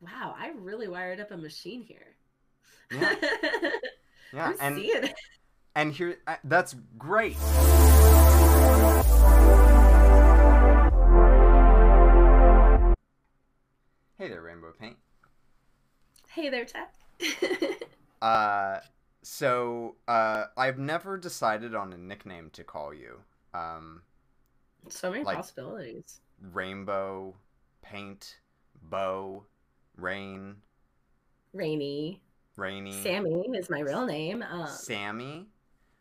wow, I really wired up a machine here. Yeah. Yeah, I'm and seeing it. and here uh, that's great. Hey there, Rainbow Paint. Hey there, Tech. Uh, so uh, I've never decided on a nickname to call you. Um, so many Like- possibilities. Rainbow, Paint, Bow, Rain, Rainy. Rainy, Sammy is my real name. Um, Sammy.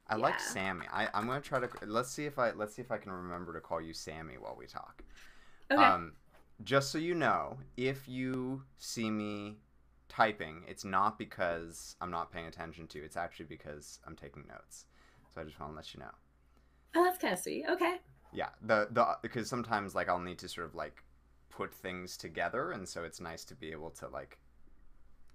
I like. Sammy. I, I'm gonna try to let's see if I let's see if I can remember to call you Sammy while we talk. okay. Um, just so you know, if you see me typing, it's not because I'm not paying attention to. you, It's actually because I'm taking notes. So I just want to let you know. oh, that's kind of sweet. Okay. Yeah, the the because sometimes like I'll need to sort of like put things together, and so it's nice to be able to like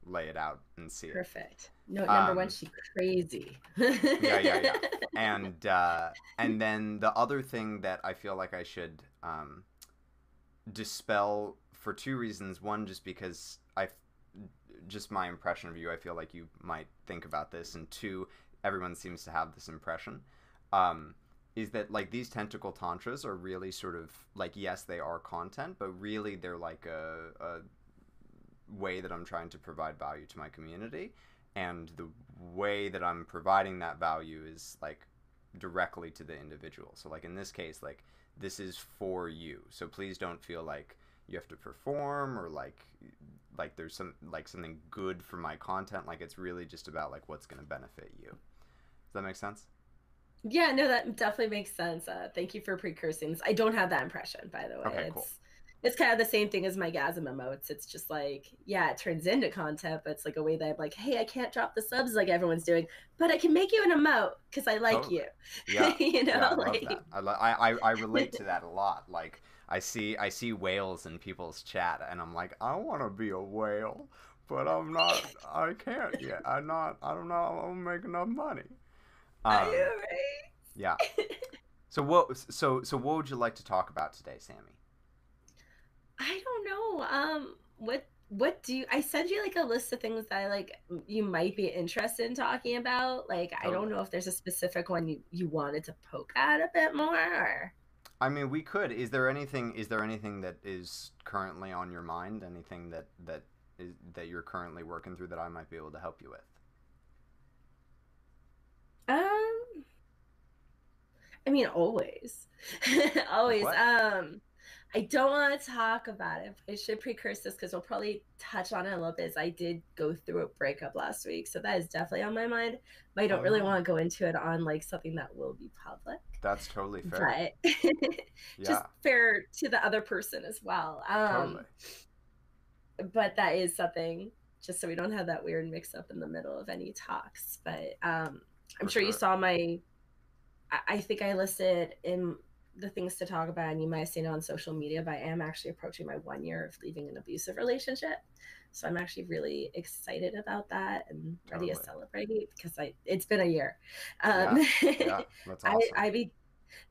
lay it out and see it. Perfect. Note number one, she's crazy. yeah, yeah. Yeah. And uh, and then the other thing that I feel like I should um, dispel for two reasons. One, just because I, just my impression of you, I feel like you might think about this, and two, everyone seems to have this impression. Um, is that like these tentacle tantras are really sort of like yes they are content but really they're like a, a way that i'm trying to provide value to my community and the way that I'm providing that value is like directly to the individual. So like in this case, like this is for you. So please don't feel like you have to perform or like like there's some like something good for my content. Like it's really just about like what's going to benefit you. Does that make sense? Yeah, no, that definitely makes sense. Uh, thank you for precursing. I don't have that impression, by the way. Okay, it's cool. it's kind of the same thing as my gasm emotes. It's just like, yeah, it turns into content, but it's like a way that I'm like, hey, I can't drop the subs like everyone's doing, but I can make you an emote because I like Totally. you. Yeah. you know, yeah, I love that. I, lo- I, I I relate to that a lot. Like I see I see whales in people's chat, and I'm like, I want to be a whale, but I'm not. I can't yet. I'm not. I don't know. I'll make enough money. Um, know, right? yeah. So what? So so what would you like to talk about today, Sammy? I don't know. Um, what what do you? I sent you like a list of things that I like you might be interested in talking about. Like, I don't know if there's a specific one you you wanted to poke at a bit more. Or... I mean, we could. Is there anything? Is there anything that is currently on your mind? Anything that that is that you're currently working through that I might be able to help you with? Um, I mean, always, always. what? Um, I don't want to talk about it. I should precurse this because we'll probably touch on it a little bit. As I did go through a breakup last week, so that is definitely on my mind. But I don't really Oh. want to go into it on like something that will be public. That's totally fair. But yeah, just fair to the other person as well. Um, totally. but that is something just so we don't have that weird mix up in the middle of any talks but um i'm For sure, you saw my I, I think i listed in the things to talk about and you might have seen it on social media but i am actually approaching my one year of leaving an abusive relationship so i'm actually really excited about that and ready to celebrate because i it's been a year um Yeah, that's awesome. I, I'd be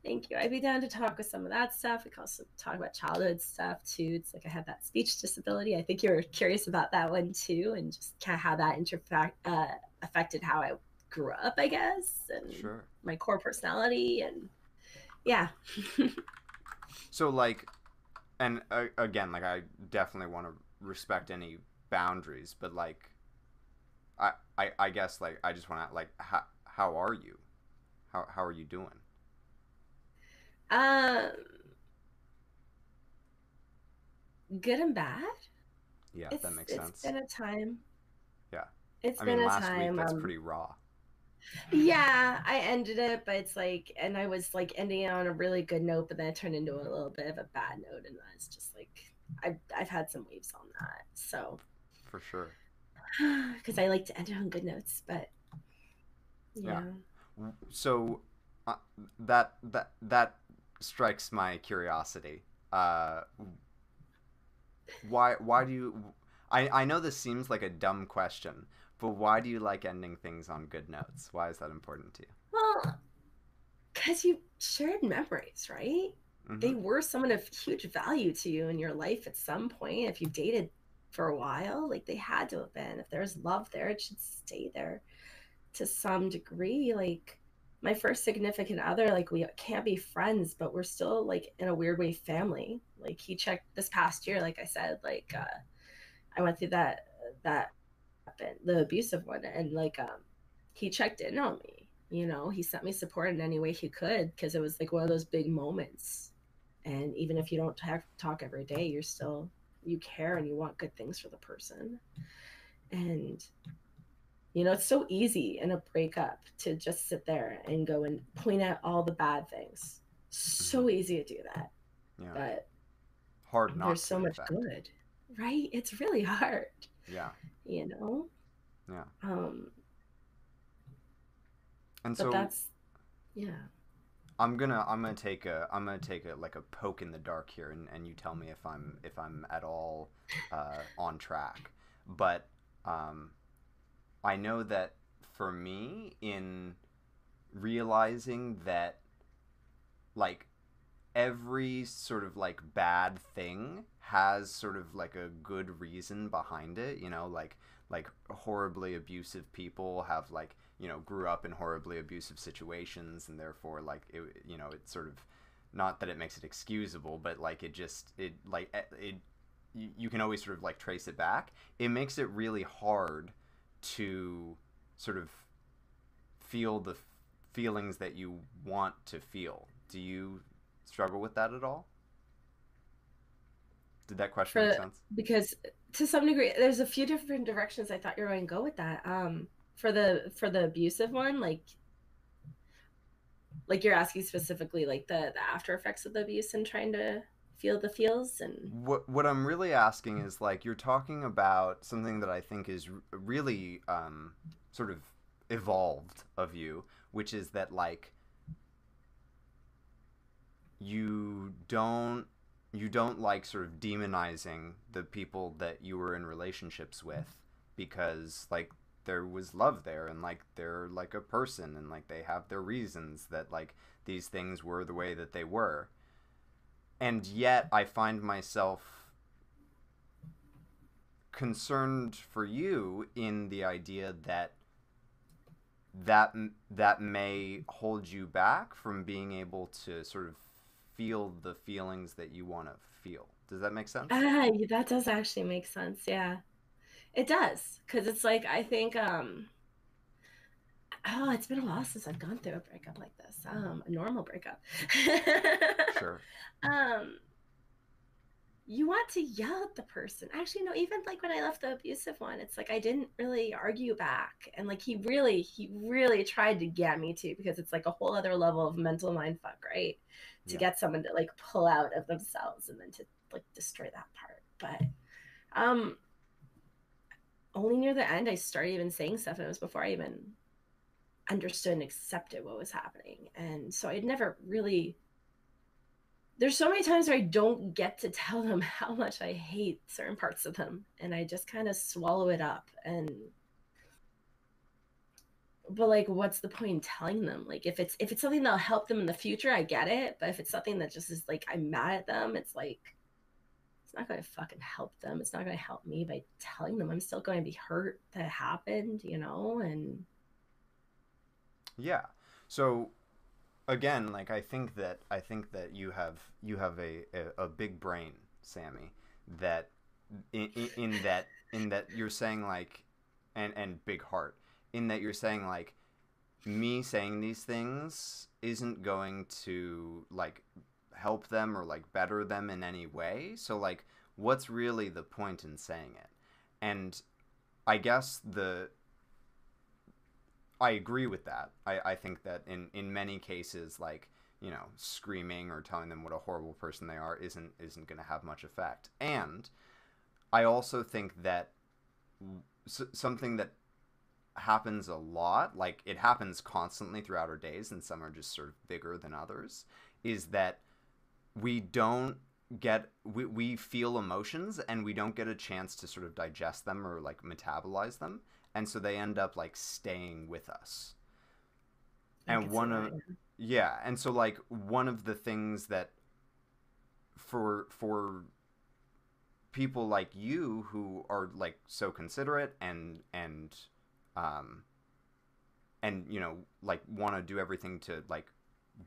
thank you. I'd be down to talk with some of that stuff. We can also talk about childhood stuff too. It's like I have that speech disability. I think you were curious about that one too, and just kind of how that interfact uh, affected how I grew up, I guess, and sure. my core personality, and yeah. So like, and uh, again, like I definitely want to respect any boundaries, but like, I I, I guess like I just want to like how how are you? How how are you doing? um, good and bad. Yeah, It's, that makes it's sense. been a time. Yeah. It's I been mean, a last time. week that's um, pretty raw. Yeah, I ended it, but it's like, and I was like ending it on a really good note, but then it turned into a little bit of a bad note, and that's just like, I've I've had some waves on that, so For sure. because I like to end it on good notes, but yeah, Yeah. So uh, that that that strikes my curiosity. Uh, why why do you? I I know this seems like a dumb question, but why do you like ending things on good notes? Why is that important to you? well, because you shared memories, right? Mhm. They were someone of huge value to you in your life at some point. If you dated for a while. Like they had to have been. If there's love there, it should stay there to some degree. Like my first significant other, like we can't be friends, but we're still like in a weird way family. Like he checked this past year, like I said, like uh I went through that that the abusive one and like um he checked in on me you know? He sent me support in any way he could because it was like one of those big moments. And even if you don't talk, talk every day you're still you care and you want good things for the person. And you know it's so easy in a breakup to just sit there and go and point out all the bad things. So easy to do that. Yeah. but hard not there's so much good right? It's really hard. Yeah you know? Yeah. Um and but so that's yeah. I'm gonna i'm gonna take a i'm gonna take a like a poke in the dark here and, and you tell me if i'm if i'm at all uh, on track. But um i know that for me in realizing that like every sort of like bad thing has sort of like a good reason behind it you know like like horribly abusive people have like you know grew up in horribly abusive situations and therefore like it you know it's sort of not that it makes it excusable but like it just it like eh, it you, you can always sort of like trace it back. It makes it really hard to sort of feel the feelings that you want to feel. Do you struggle with that at all? Did that question For, make sense? because to some degree there's a few different directions i thought you were going to go with that. Um for the for the abusive one like like you're asking specifically like the the after effects of the abuse and trying to feel the feels and what what i'm really asking is like you're talking about something that i think is really um sort of evolved of you which is that like you don't you don't like sort of demonizing the people that you were in relationships with because like there was love there and like they're like a person and like they have their reasons that like these things were the way that they were. And yet i find myself concerned for you in the idea that that that may hold you back from being able to sort of feel the feelings that you want to feel. Does that make sense? Ah, that does actually make sense. Yeah. It does. Cuz it's like I think um oh, it's been a while since I've gone through a breakup like this. Um a normal breakup. sure. Um you want to yell at the person. Actually, no, even like when I left the abusive one, it's like I didn't really argue back. And like he really, he really tried to get me to because it's like a whole other level of mental mind fuck, right? To yeah. get someone to like pull out of themselves and then to like destroy that part. But um only near the end I started even saying stuff and it was before I even understood and accepted what was happening. And so I'd never really there's so many times where I don't get to tell them how much I hate certain parts of them and I just kind of swallow it up and but like what's the point in telling them like if it's if it's something that'll help them in the future I get it but if it's something that just is like I'm mad at them it's like it's not going to fucking help them it's not going to help me by telling them I'm still going to be hurt that happened you know and yeah so again, like I think that I think that you have you have a a, a big brain, Sammy. That in, in, in that in that you're saying like, and and big heart. In that you're saying like, me saying these things isn't going to like help them or like better them in any way. So like, what's really the point in saying it? And I guess the I agree with that. I, I think that in, in many cases, like you know, screaming or telling them what a horrible person they are isn't isn't going to have much effect. And I also think that something that happens a lot, like it happens constantly throughout our days, and some are just sort of bigger than others, is that we don't get we, we feel emotions and we don't get a chance to sort of digest them or like metabolize them and so they end up like staying with us. and one of yeah, and so like one of the things that for for people like you who are like so considerate and and um and you know like want to do everything to like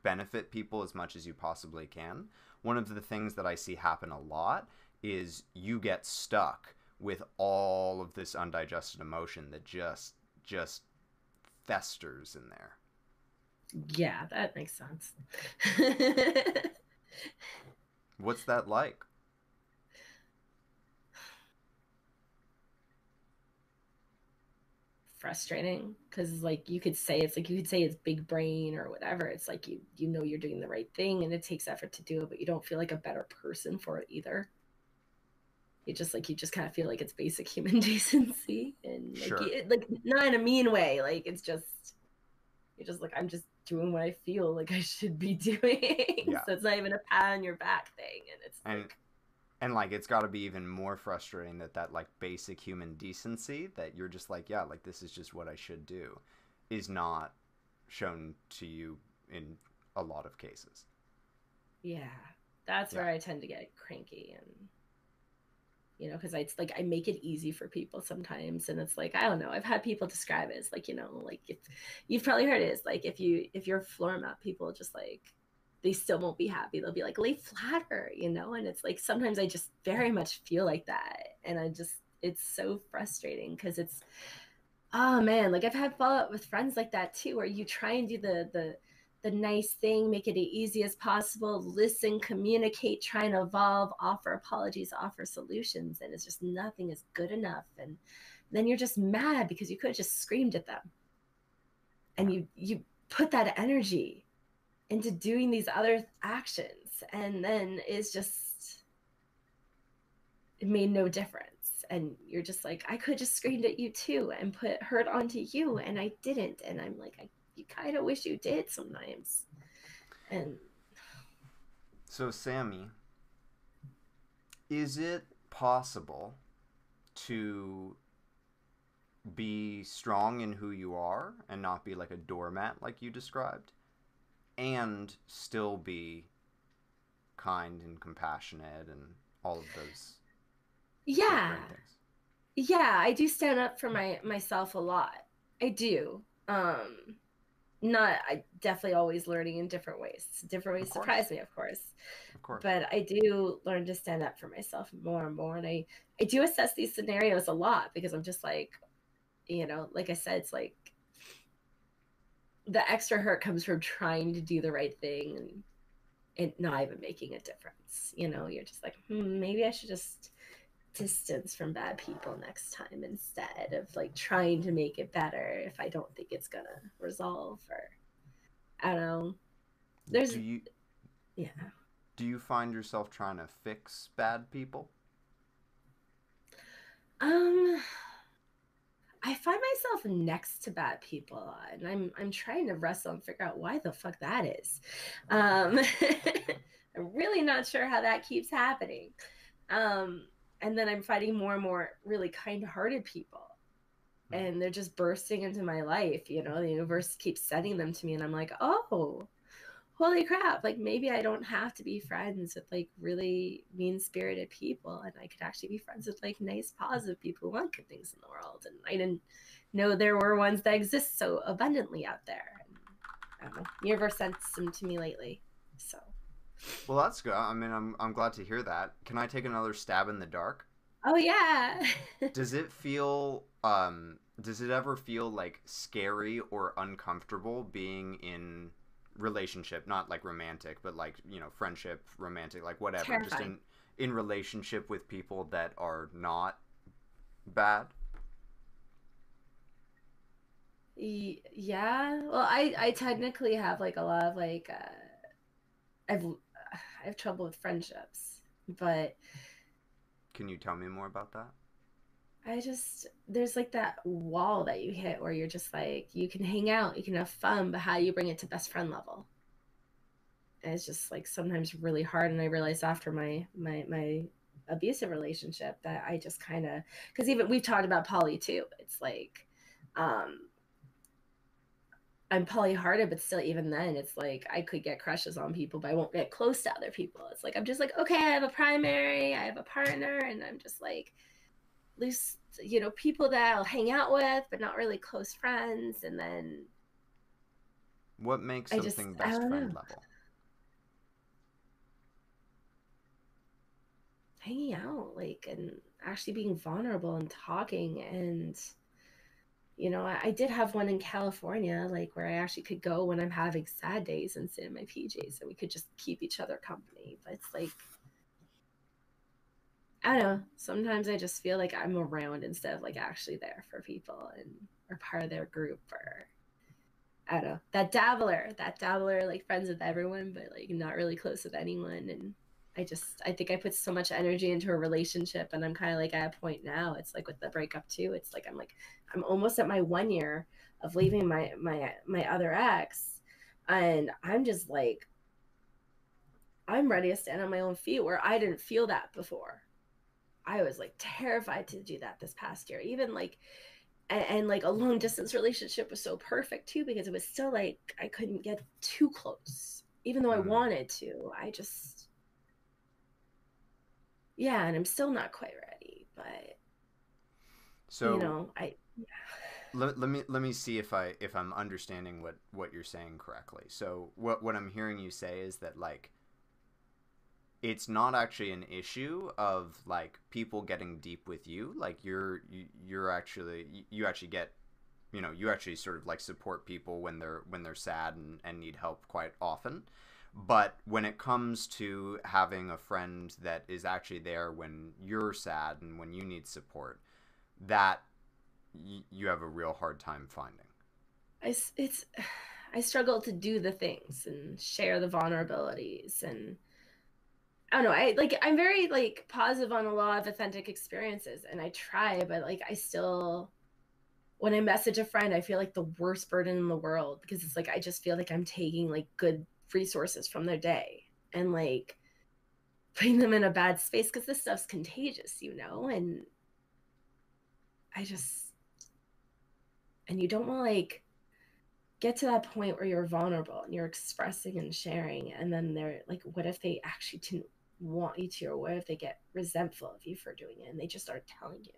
benefit people as much as you possibly can one of the things that i see happen a lot is you get stuck with all of this undigested emotion that just just festers in there. Yeah that makes sense. What's that like frustrating because like you could say it's like you could say it's big brain or whatever it's like you you know you're doing the right thing and it takes effort to do it but you don't feel like a better person for it either you just like you just kind of feel like it's basic human decency and like, Sure. you, like not in a mean way like it's just you're just like i'm just doing what i feel like i should be doing Yeah. so it's not even a pat on your back thing and it's and like and like it's got to be even more frustrating that that like basic human decency that you're just like yeah like this is just what i should do is not shown to you in a lot of cases Yeah, that's Yeah. where I tend to get cranky and you know, because I it's like I make it easy for people sometimes, and it's like I don't know. I've had people describe it as like you know, like if you've probably heard it is like if you if you're floor mat, people just like they still won't be happy. They'll be like lay flatter, you know, and it's like sometimes I just very much feel like that, and I just it's so frustrating because it's oh man, like I've had follow up with friends like that too, where you try and do the the the nice thing, make it as easy as possible, listen, communicate, try and evolve, offer apologies, offer solutions, and it's just nothing is good enough. And then you're just mad because you could have just screamed at them. And you you put that energy into doing these other actions, and then it's just it made no difference. And you're just like, I could just screamed at you too and put hurt onto you, and I didn't. And I'm like, I you kind of wish you did sometimes. And so sammy is it possible to be strong in who you are and not be like a doormat like you described and still be kind and compassionate and all of those yeah, things yeah, I do stand up for my myself a lot. I do. Um not I definitely always learning in different ways. Different ways surprise me, of course. of course But I do learn to stand up for myself more and more and I I do assess these scenarios a lot because I'm just like you know, like I said it's like the extra hurt comes from trying to do the right thing and and not even making a difference. You know, you're just like, hmm, maybe I should just distance from bad people next time instead of like trying to make it better if I don't think it's gonna resolve or I don't know. There's do you yeah. do you find yourself trying to fix bad people Um I find myself next to bad people a lot, and I'm I'm trying to wrestle and figure out why the fuck that is. Um I'm really not sure how that keeps happening. Um and then I'm fighting more and more really kind-hearted people. And they're just bursting into my life, you know. The universe keeps sending them to me and I'm like, "Oh, holy crap like maybe i don't have to be friends with like really mean spirited people and i could actually be friends with like nice positive people who want good things in the world and i didn't know there were ones that exist so abundantly out there. And i don't know universe sent them to me lately so. Well that's good i mean i'm, I'm glad to hear that. Can i take another stab in the dark? Oh yeah. Does it feel um does it ever feel like scary or uncomfortable being in relationship not like romantic but like you know friendship romantic like whatever just in in relationship with people that are not bad? Yeah. Well i i technically have like a lot of like uh i've i have trouble with friendships but can you tell me more about that I just there's like that wall that you hit where you're just like you can hang out, you can have fun, but how do you bring it to best friend level? And it's just like sometimes really hard. And I realized after my my my abusive relationship that I just kind of because even we've talked about poly too. It's like um I'm polyhearted, but still, even then, it's like I could get crushes on people, but I won't get close to other people. It's like I'm just like, okay, I have a primary, I have a partner, and I'm just like loose, you know, people that I'll hang out with, but not really close friends. And then, what makes something just, best friend know. level? Hanging out, like, and actually being vulnerable and talking and you know, I, I, did have one in California, like where I actually could go when I'm having sad days and sit in my PJs and we could just keep each other company. But it's like, I don't know. Sometimes I just feel like I'm around instead of like actually there for people and or part of their group or I don't know. That dabbler, that dabbler, like friends with everyone, but like not really close with anyone. And I just I think I put so much energy into a relationship and I'm kind of like at a point now it's like with the breakup too it's like I'm like I'm almost at my 1 year of leaving my my my other ex and I'm just like I'm ready to stand on my own feet where I didn't feel that before. I was like terrified to do that this past year even like and, and like a long distance relationship was so perfect too because it was still like I couldn't get too close even though I mm. wanted to. I just yeah, and I'm still not quite ready, but so you know, I yeah. let, let me let me see if I if I'm understanding what what you're saying correctly. So what what I'm hearing you say is that like it's not actually an issue of like people getting deep with you like you're you, you're actually you actually get you know you actually sort of like support people when they're when they're sad and, and need help quite often but when it comes to having a friend that is actually there when you're sad and when you need support, that y- you have a real hard time finding. I, it's, I struggle to do the things and share the vulnerabilities and I don't know. I like I'm very like positive on a lot of authentic experiences and I try, but like I still when I message a friend, I feel like the worst burden in the world because it's like I just feel like I'm taking like good resources from their day and like putting them in a bad space because this stuff's contagious, you know? And I just, and you don't want like get to that point where you're vulnerable and you're expressing and sharing. And then they're like, what if they actually didn't want you to? Or what if they get resentful of you for doing it and they just start telling you?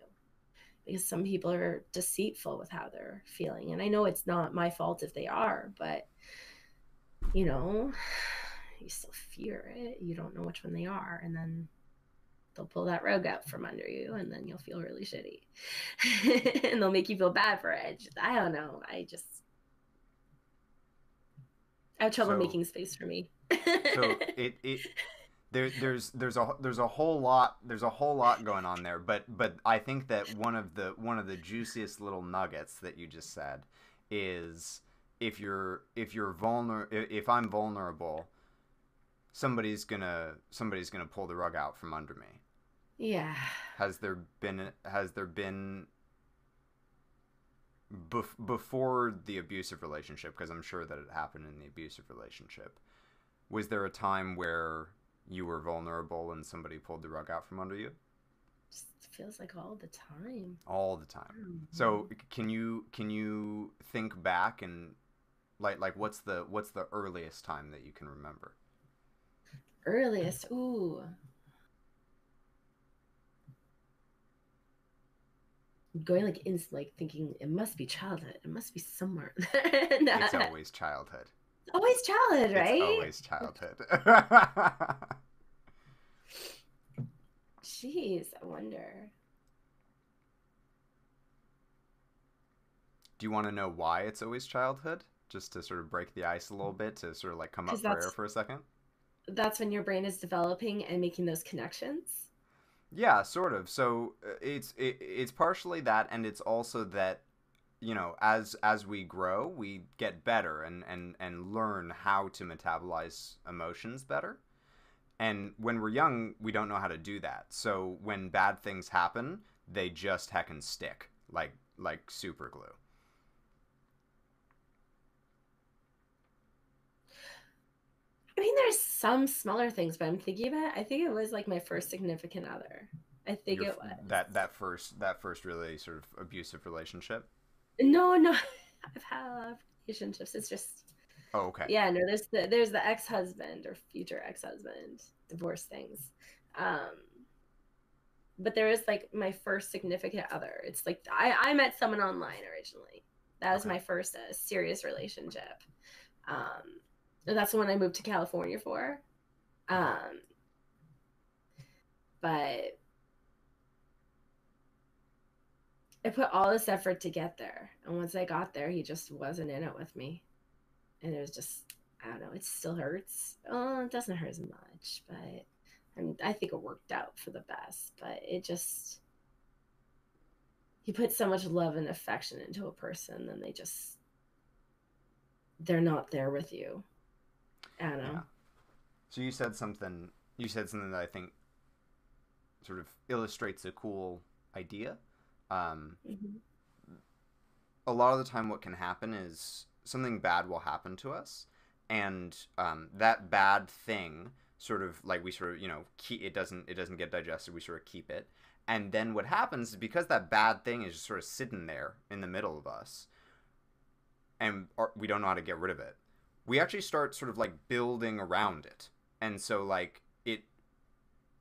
Because some people are deceitful with how they're feeling. And I know it's not my fault if they are, but you know, you still fear it. You don't know which one they are. And then they'll pull that rug out from under you and then you'll feel really shitty. and they'll make you feel bad for it. Just, I don't know. I just I have trouble so, making space for me. so it it there, there's there's a there's a whole lot there's a whole lot going on there, but but I think that one of the one of the juiciest little nuggets that you just said is if you're if you're vulnerable if I'm vulnerable, somebody's gonna somebody's gonna pull the rug out from under me. Yeah. Has there been has there been bef- before the abusive relationship because I'm sure that it happened in the abusive relationship. Was there a time where you were vulnerable and somebody pulled the rug out from under you? Just feels like all the time. All the time. Mm-hmm. So can you can you think back and like like what's the what's the earliest time that you can remember? Earliest, ooh. Going like in like thinking it must be childhood. It must be somewhere. it's always childhood. It's always childhood, right? It's always childhood. Jeez, I wonder. Do you want to know why it's always childhood? just to sort of break the ice a little bit to sort of like come up for air for a second? That's when your brain is developing and making those connections. Yeah, sort of. So uh, it's it, it's partially that, and it's also that you know as as we grow, we get better and and and learn how to metabolize emotions better. And when we're young, we don't know how to do that. So when bad things happen, they just heckin' stick like like super glue. I mean, there's some smaller things, but I'm thinking about. It, I think it was like my first significant other. I think Your, it was that that first that first really sort of abusive relationship. No, no, I've had relationships. It's just Oh, okay. yeah, no, there's the there's the ex husband or future ex husband divorce things. Um but there is like my first significant other. It's like I, I met someone online originally. That was Okay. my first uh, serious relationship. Um that's the one I moved to California for. Um but I put all this effort to get there. And once I got there, he just wasn't in it with me. And it was just, I don't know, it still hurts. Oh, it doesn't hurt as much, but I, mean, I think it worked out for the best. But it just, you put so much love and affection into a person, and they just, they're not there with you. I don't know. Yeah. So you said something. You said something that I think sort of illustrates a cool idea. Um, Mhm. a lot of the time, what can happen is something bad will happen to us, and um, that bad thing sort of like we sort of you know keep it doesn't it doesn't get digested. We sort of keep it, and then what happens is because that bad thing is just sort of sitting there in the middle of us, and or- we don't know how to get rid of it. We actually start sort of like building around it, and so like it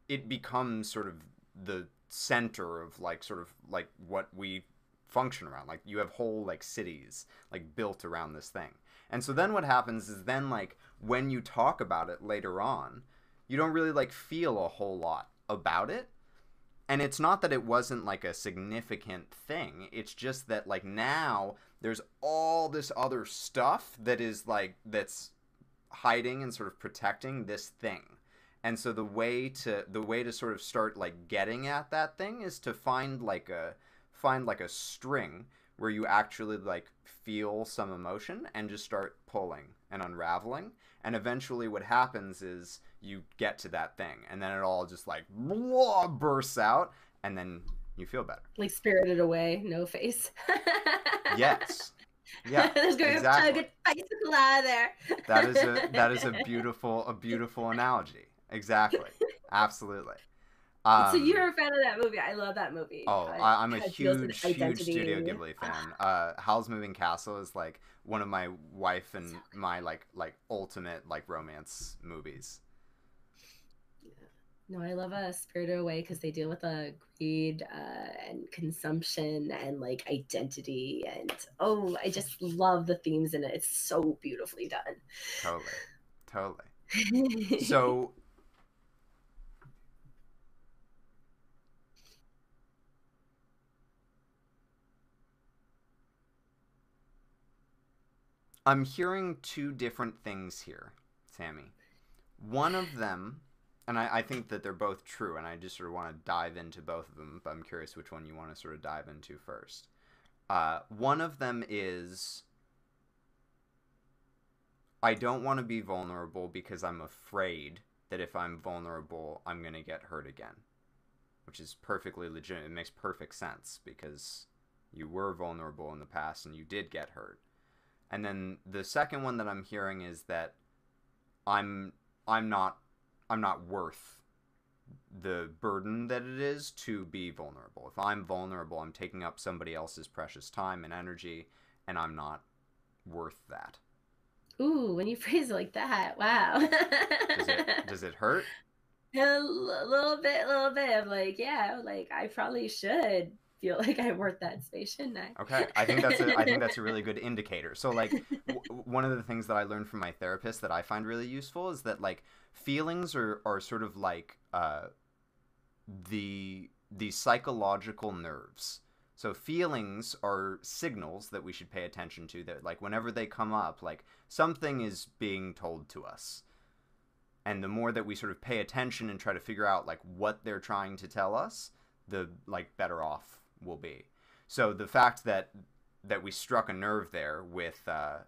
it becomes sort of the center of like sort of like what we function around. Like you have whole like cities like built around this thing. And so then what happens is then like when you talk about it later on you don't really like feel a whole lot about it. And it's not that it wasn't like a significant thing. It's just that like now there's all this other stuff that is like that's hiding and sort of protecting this thing and so the way to the way to sort of start like getting at that thing is to find like a find like a string where you actually like feel some emotion and just start pulling and unraveling and eventually what happens is you get to that thing and then it all just like blah, bursts out and then you feel better Like spirited away, no face. yes yeah There's going exactly. to bicycle out of there. that is a that is a beautiful a beautiful analogy exactly absolutely um, so you're a fan of that movie. I love that movie. Oh, I, I'm a it deals with huge, huge Studio Ghibli fan. Uh, Howl's Moving Castle is like one of my wife and So my like like ultimate like romance movies. No, I love uh, Spirited Away because they deal with uh, greed uh, and consumption and like identity and oh, I just love the themes in it. It's so beautifully done. Totally, totally. So. I'm hearing two different things here, Sammy. One of them, and I, I think that they're both true, and I just sort of want to dive into both of them, but I'm curious which one you want to sort of dive into first. Uh, one of them is I don't want to be vulnerable because I'm afraid that if I'm vulnerable, I'm going to get hurt again. Which is perfectly legit. It makes perfect sense because you were vulnerable in the past and you did get hurt. And then the second one that I'm hearing is that I'm I'm not I'm not worth the burden that it is to be vulnerable. If I'm vulnerable, I'm taking up somebody else's precious time and energy and I'm not worth that. Ooh, when you phrase it like that, wow. Does it does it hurt? a little bit, a little bit. I'm like, yeah, like I probably should feel like I'm worth that space, shouldn't I? Okay, I think that's a I think that's a really good indicator. So like w- one of the things that I learned from my therapist that I find really useful is that like feelings are are sort of like uh the the psychological nerves. So feelings are signals that we should pay attention to that like whenever they come up like something is being told to us. And the more that we sort of pay attention and try to figure out like what they're trying to tell us, the like better off we'll be. So the fact that that we struck a nerve there with uh,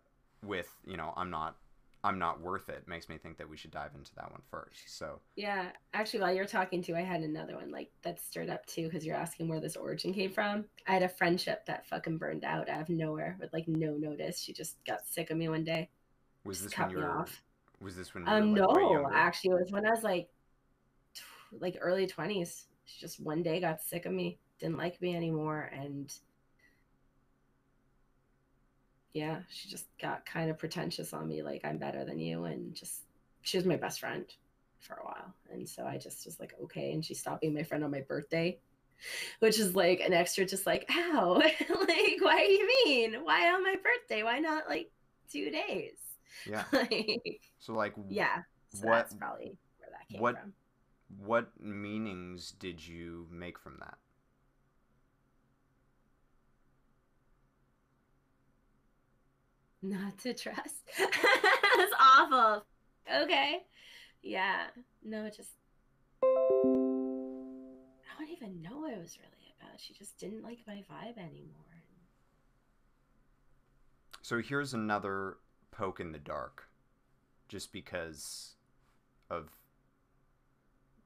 with you know I'm not I'm not worth it makes me think that we should dive into that one first. So Yeah, actually, while you're talking to, I had another one like that stirred up too because you're asking where this origin came from. I had a friendship that fucking burned out out of nowhere with like no notice. She just got sick of me one day. was this cut when you were off. was this when you Um, were like, no, actually, it was when I was like, like early twenties. She just one day got sick of me, didn't like me anymore, and yeah, she just got kind of pretentious on me, like I'm better than you, and just she was my best friend for a while, and so I just was like, okay, and she stopped being my friend on my birthday, which is like an extra, just like, ow, like why do you mean? Why on my birthday? Why not like two days? Yeah. like, So like yeah, so what that's probably where that came what from. what meanings did you make from that? Not to trust. That's awful. Okay. Yeah. No, just. I don't even know what it was really about. She just didn't like my vibe anymore. So here's another poke in the dark, just because of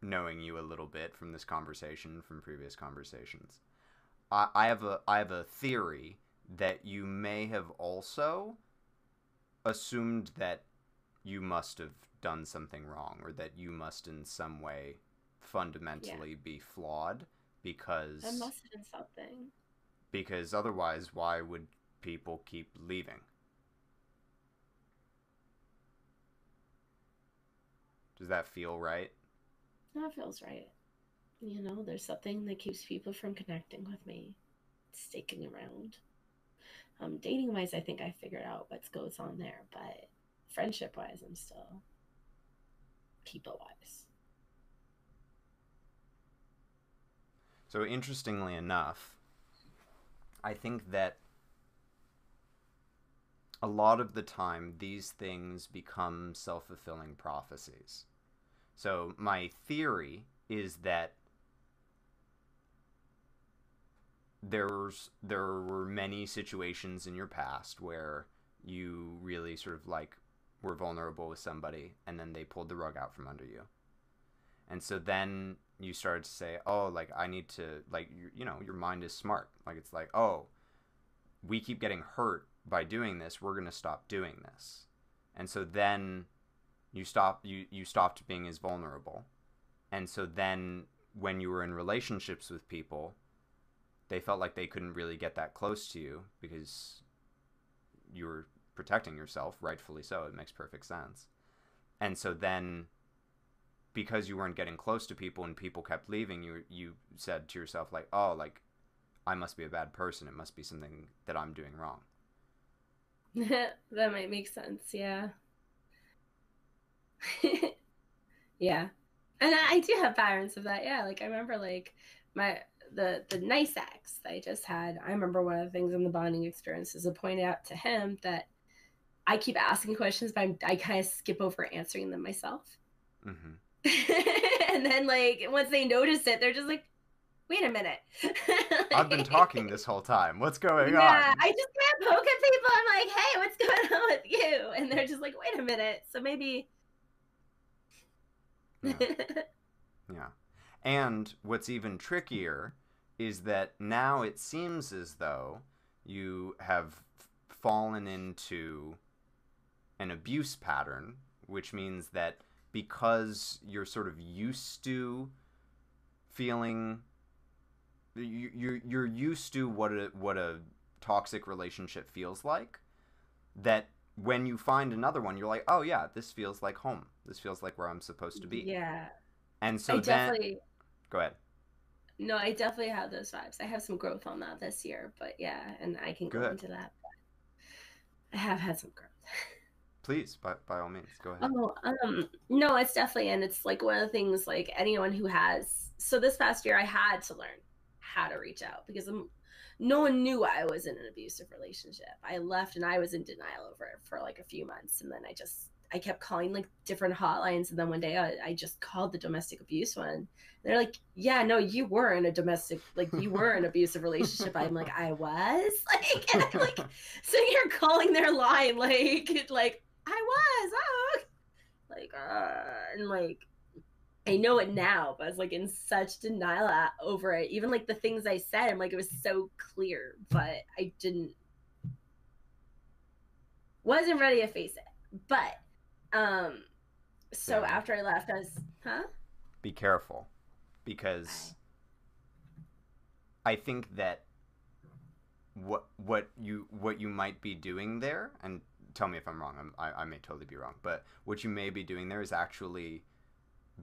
knowing you a little bit from this conversation, from previous conversations. I, I have a I have a theory that you may have also assumed that you must have done something wrong, or that you must in some way fundamentally be flawed, because I must have done something. because otherwise, why would people keep leaving? Does that feel right? That feels right. You know, there's something that keeps people from connecting with me, sticking around. Um, dating wise, I think I figured out what goes on there, but friendship wise, I'm still people wise. So, interestingly enough, I think that a lot of the time these things become self fulfilling prophecies. So, my theory is that there's there were many situations in your past where you really sort of like were vulnerable with somebody and then they pulled the rug out from under you. And so then you started to say, "Oh, like I need to like you, you know, your mind is smart. Like it's like, "Oh, we keep getting hurt by doing this. We're going to stop doing this." And so then you stop you you stopped being as vulnerable. And so then when you were in relationships with people, they felt like they couldn't really get that close to you because you were protecting yourself, rightfully so. It makes perfect sense. And so then because you weren't getting close to people and people kept leaving, you you said to yourself like, "Oh, like I must be a bad person. It must be something that I'm doing wrong." that might make sense, yeah. yeah. And I do have patterns of that, yeah. Like I remember like my the the nice ex that I just had, I remember one of the things in the bonding experience is to point out to him that I keep asking questions, but I'm, I kind of skip over answering them myself. hmm and then like once they notice it, they're just like, "Wait a minute." I've been talking this whole time. What's going Yeah, on? I just can't poke at people. I'm like, "Hey, what's going on with you?" And they're just like, "Wait a minute." So maybe. Yeah. Yeah. And what's even trickier is that now it seems as though you have fallen into an abuse pattern, which means that because you're sort of used to feeling you- you're you're used to what a what a toxic relationship feels like that when you find another one you're like oh yeah this feels like home. This feels like where i'm supposed to be. Yeah, and so I then go ahead No, I definitely have those vibes. I have some growth on that this year, but yeah, and I can go into that. I have had some growth. please by, by all means go ahead Oh, um, no, it's definitely, and it's like one of the things like anyone who has. So this past year, I had to learn how to reach out because I'm, no one knew I was in an abusive relationship. I left and I was in denial over it for like a few months, and then I just I kept calling like different hotlines, and then one day I, I just called the domestic abuse one. And they're like, "Yeah, no, you were in a domestic, like you were in an abusive relationship." I'm like, "I was," like, and I'm like sitting here calling their line, like, like I was, oh, like, uh, and like, I know it now, but I was like in such denial at, over it. Even like the things I said, I'm like, it was so clear, but I didn't, wasn't ready to face it. But, um, so Yeah. after I left, I was, huh? be careful because i think that what what you what you might be doing there and tell me if i'm wrong I'm, I, I may totally be wrong but what you may be doing there is actually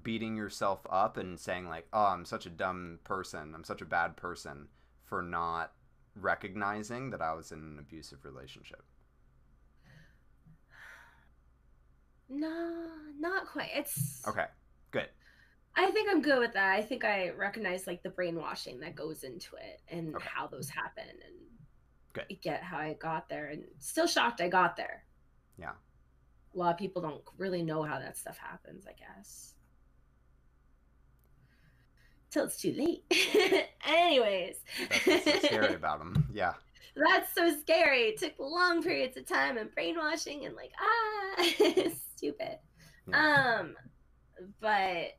beating yourself up and saying like oh i'm such a dumb person i'm such a bad person for not recognizing that i was in an abusive relationship no not quite it's okay good I think I'm good with that. I think I recognize like the brainwashing that goes into it and Okay. how those happen and Good. I get how I got there and still shocked I got there. Yeah. A lot of people don't really know how that stuff happens, I guess. Till it's too late. Anyways. that's what's so scary about them yeah That's so scary. It took long periods of time and brainwashing and like ah stupid. Um but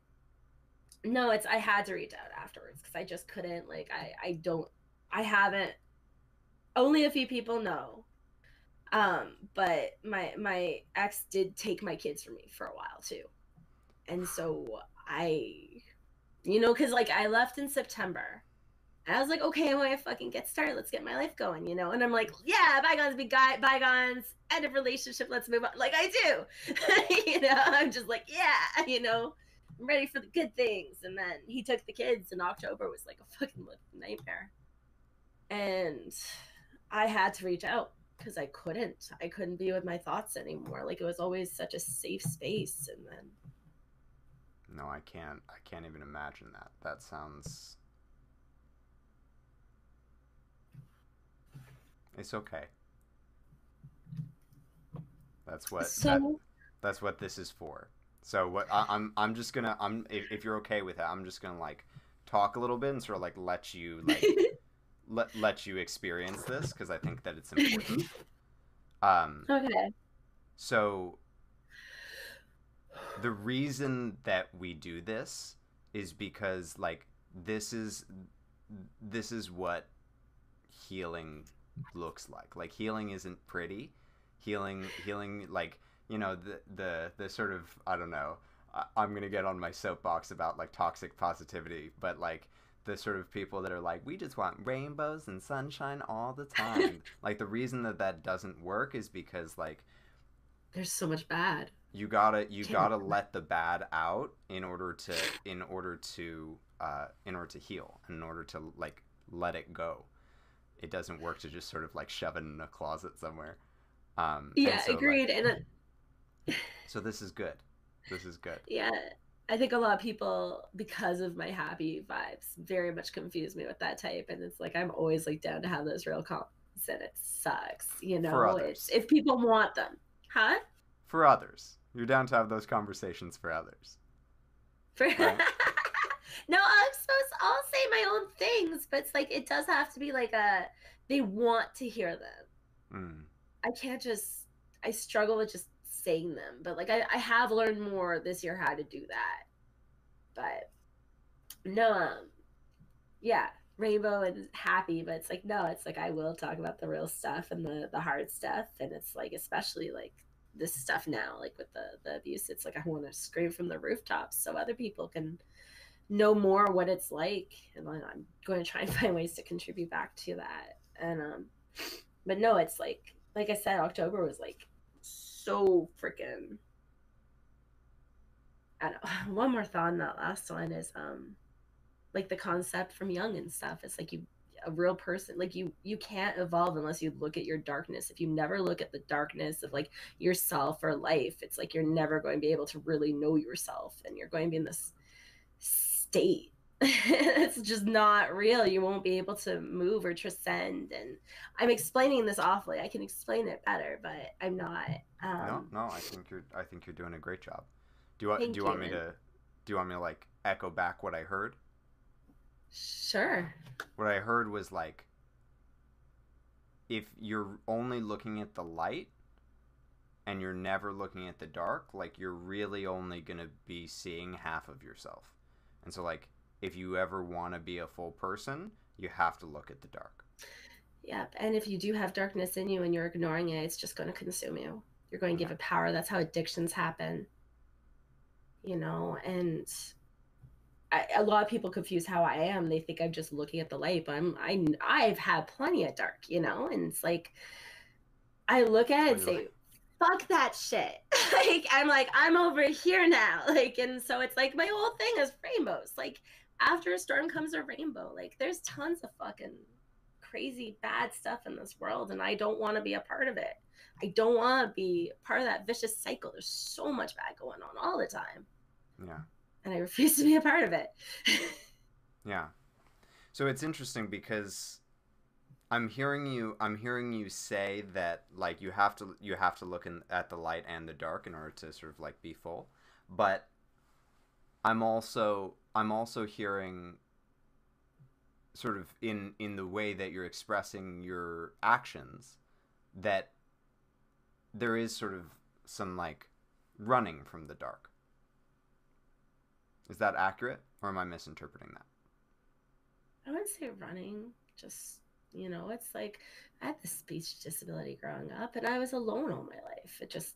no, it's I had to reach out afterwards because I just couldn't like I I don't I haven't only a few people know. Um, but my my ex did take my kids from me for a while too. And so I you know, cause like I left in September I was like, okay, when I fucking get started, let's get my life going, you know? And I'm like, yeah, bygones be guy bygones, end of relationship, let's move on. Like I do. you know, I'm just like, yeah, you know, I'm ready for the good things. And then he took the kids and October was like a fucking nightmare. And I had to reach out because I couldn't. I couldn't be with my thoughts anymore. Like it was always such a safe space. And then no i can't i can't even imagine that that sounds it's okay that's what that, that's what this is for. So what I, I'm I'm just gonna I'm if, if you're okay with it, I'm just gonna like talk a little bit and sort of like let you like let let you experience this because I think that it's important. Um, okay. so the reason that we do this is because like this is this is what healing looks like. Like healing isn't pretty. Healing healing like you know the the the sort of I don't know. I, I'm gonna get on my soapbox about like toxic positivity, but like the sort of people that are like we just want rainbows and sunshine all the time. like the reason that that doesn't work is because like There's so much bad. you gotta you Can't gotta remember. let the bad out in order to in order to uh, in order to heal in order to like let it go it doesn't work to just sort of like shove it in a closet somewhere um and Yeah, so, like, agreed. and uh, so this is good this is good yeah, I think a lot of people, because of my happy vibes, very much confuse me with that type. And it's like I'm always like down to have those real comps, and it sucks, you know. For. It's, if people want them, huh? for others you're down to have those conversations for others For... Right. no, I'm supposed. I'll say my own things, but it's like it does have to be like a. They want to hear them. mm. I can't just. I struggle with just saying them, but like I, I have learned more this year how to do that. But no, um, yeah, rainbow and happy, but it's like no, it's like I will talk about the real stuff and the the hard stuff, and it's like especially like this stuff now, like with the the abuse. It's like I want to scream from the rooftops so other people can know more what it's like, and I'm going to try and find ways to contribute back to that. And um, but no, it's like like I said, October was like so freaking. I don't. One more thought on that last one is um, like the concept from Jung and stuff. It's like you, a real person, like you, you can't evolve unless you look at your darkness. If you never look at the darkness of like yourself or life, it's like you're never going to be able to really know yourself, and you're going to be in this state. it's just not real. You won't be able to move or transcend. And I'm explaining this awfully. I can explain it better, but I'm not. Um, no no i think you're i think you're doing a great job do you want Thank do you want you. me to do you want me to like echo back what i heard Sure. what I heard was like if you're only looking at the light and you're never looking at the dark, like you're really only going to be seeing half of yourself. And so like if you ever want to be a full person, you have to look at the dark. Yep. And if you do have darkness in you and you're ignoring it, it's just going to consume you. You're going to give it power. That's how addictions happen. You know, and I, a lot of people confuse how I am. They think I'm just looking at the light, but I'm I I've had plenty of dark, you know. And it's like I look at it and say, "Fuck that shit!" like I'm like I'm over here now. Like, and so it's like my whole thing is rainbows. Like after a storm comes a rainbow. Like there's tons of fucking crazy bad stuff in this world, and I don't want to be a part of it. I don't want to be part of that vicious cycle. There's so much bad going on all the time. Yeah and I refuse to be a part of it. yeah. So it's interesting because I'm hearing you I'm hearing you say that like you have to you have to look in, at the light and the dark in order to sort of like be full. But I'm also I'm also hearing sort of in in the way that you're expressing your actions that there is sort of some like running from the dark is that accurate, or am I misinterpreting that? I wouldn't say running. Just you know, it's like I had this speech disability growing up, and I was alone all my life. It just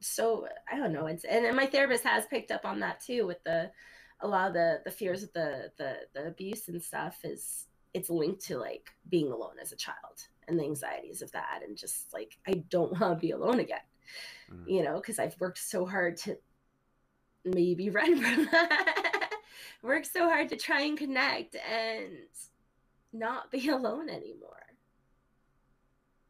so I don't know. It's and, my therapist has picked up on that too with the a lot of the the fears of the the the abuse and stuff is it's linked to like being alone as a child and the anxieties of that and just like I don't want to be alone again. Mm-hmm. You know, because I've worked so hard to maybe run from that. Work so hard to try and connect and not be alone anymore.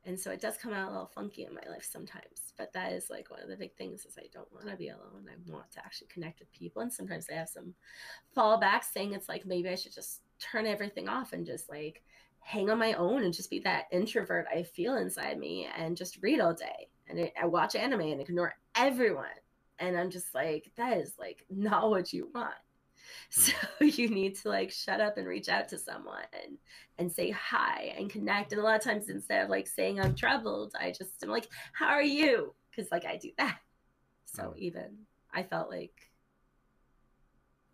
And so it does come out a little funky in my life sometimes. But that is like one of the big things is I don't want to be alone. I want to actually connect with people. And sometimes I have some fallbacks saying it's like maybe I should just turn everything off and just like hang on my own and just be that introvert I feel inside me and just read all day. And I watch anime and ignore everyone and i'm just like that is like not what you want so you need to like shut up and reach out to someone and say hi and connect and a lot of times instead of like saying i'm troubled i just am like how are you because like i do that so mm. even i felt like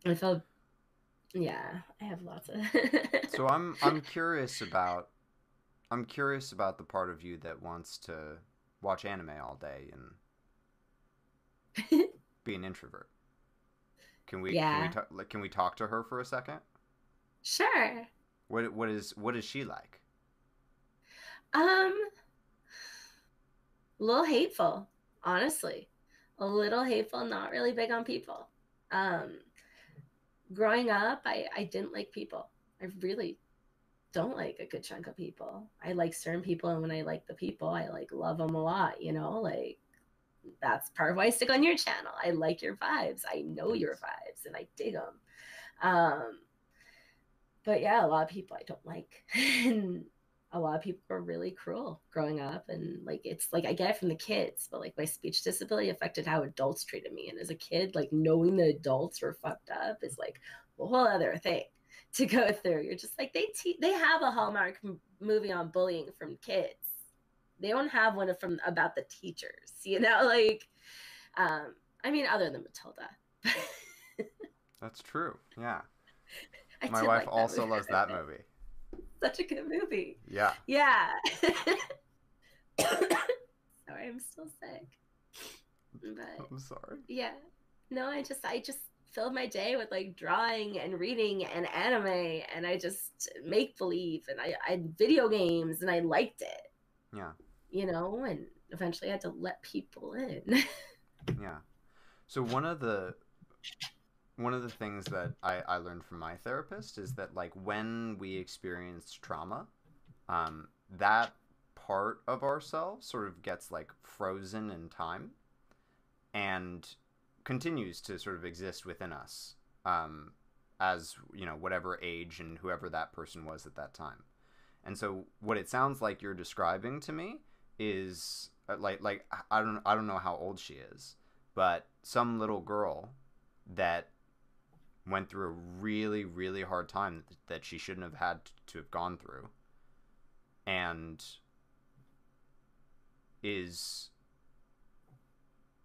i felt yeah i have lots of so i'm i'm curious about i'm curious about the part of you that wants to watch anime all day and be an introvert. Can we yeah. can we talk, can we talk to her for a second? Sure. What what is what is she like? Um a little hateful, honestly. A little hateful, not really big on people. Um growing up, I I didn't like people. I really don't like a good chunk of people. I like certain people and when I like the people, I like love them a lot, you know? Like that's part of why I stick on your channel. I like your vibes. I know your vibes and I dig them. Um, but yeah, a lot of people I don't like. and a lot of people are really cruel growing up. And like, it's like I get it from the kids, but like my speech disability affected how adults treated me. And as a kid, like knowing the adults were fucked up is like a whole other thing to go through. You're just like, they, te- they have a Hallmark movie on bullying from kids they don't have one from about the teachers, you know, like um I mean other than Matilda. That's true. Yeah. I My wife like also loves that movie. Such a good movie. Yeah. Yeah. sorry, I'm still sick. But I'm sorry. Yeah. No, I just I just filled my day with like drawing and reading and anime and I just make believe and I, I video games and I liked it. Yeah you know, and eventually I had to let people in. yeah. So one of the one of the things that I, I learned from my therapist is that like when we experience trauma, um, that part of ourselves sort of gets like frozen in time and continues to sort of exist within us um, as you know whatever age and whoever that person was at that time and so what it sounds like you're describing to me is uh, like like I don't I don't know how old she is, but some little girl that went through a really really hard time that she shouldn't have had to have gone through and is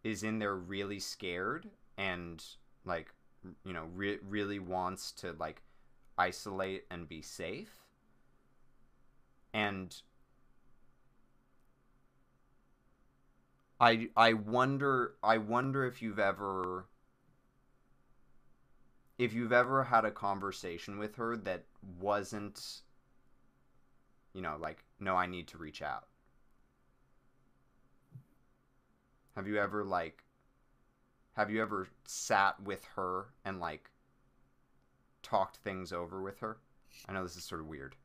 is in there really scared and like you know re- really wants to like isolate and be safe. And I I wonder I wonder if you've ever if you've ever had a conversation with her that wasn't you know like no i need to reach out. Have you ever like have you ever sat with her and like talked things over with her? I know this is sort of weird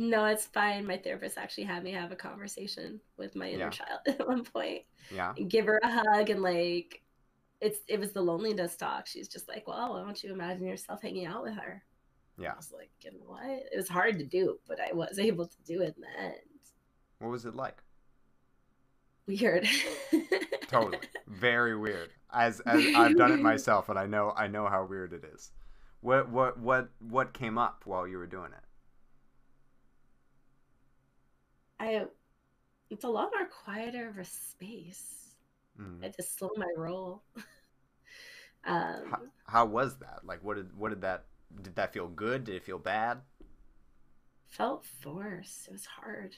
no it's fine. My therapist actually had me have a conversation with my inner Yeah. child at one point. Yeah. And give her a hug and like it's it was the loneliness talk. She's just like well why don't you imagine yourself hanging out with her? Yeah. I was like, and what? It was hard to do, but I was able to do it in the end. what was it like? Weird. totally. Very weird. As as i've done it myself and i know i know how weird it is. What what what what came up while you were doing it I it's a lot more quieter of a space. Mhm. I to slow my roll. um how, how was that like what did what did that did that feel good did it feel bad felt forced. It was hard.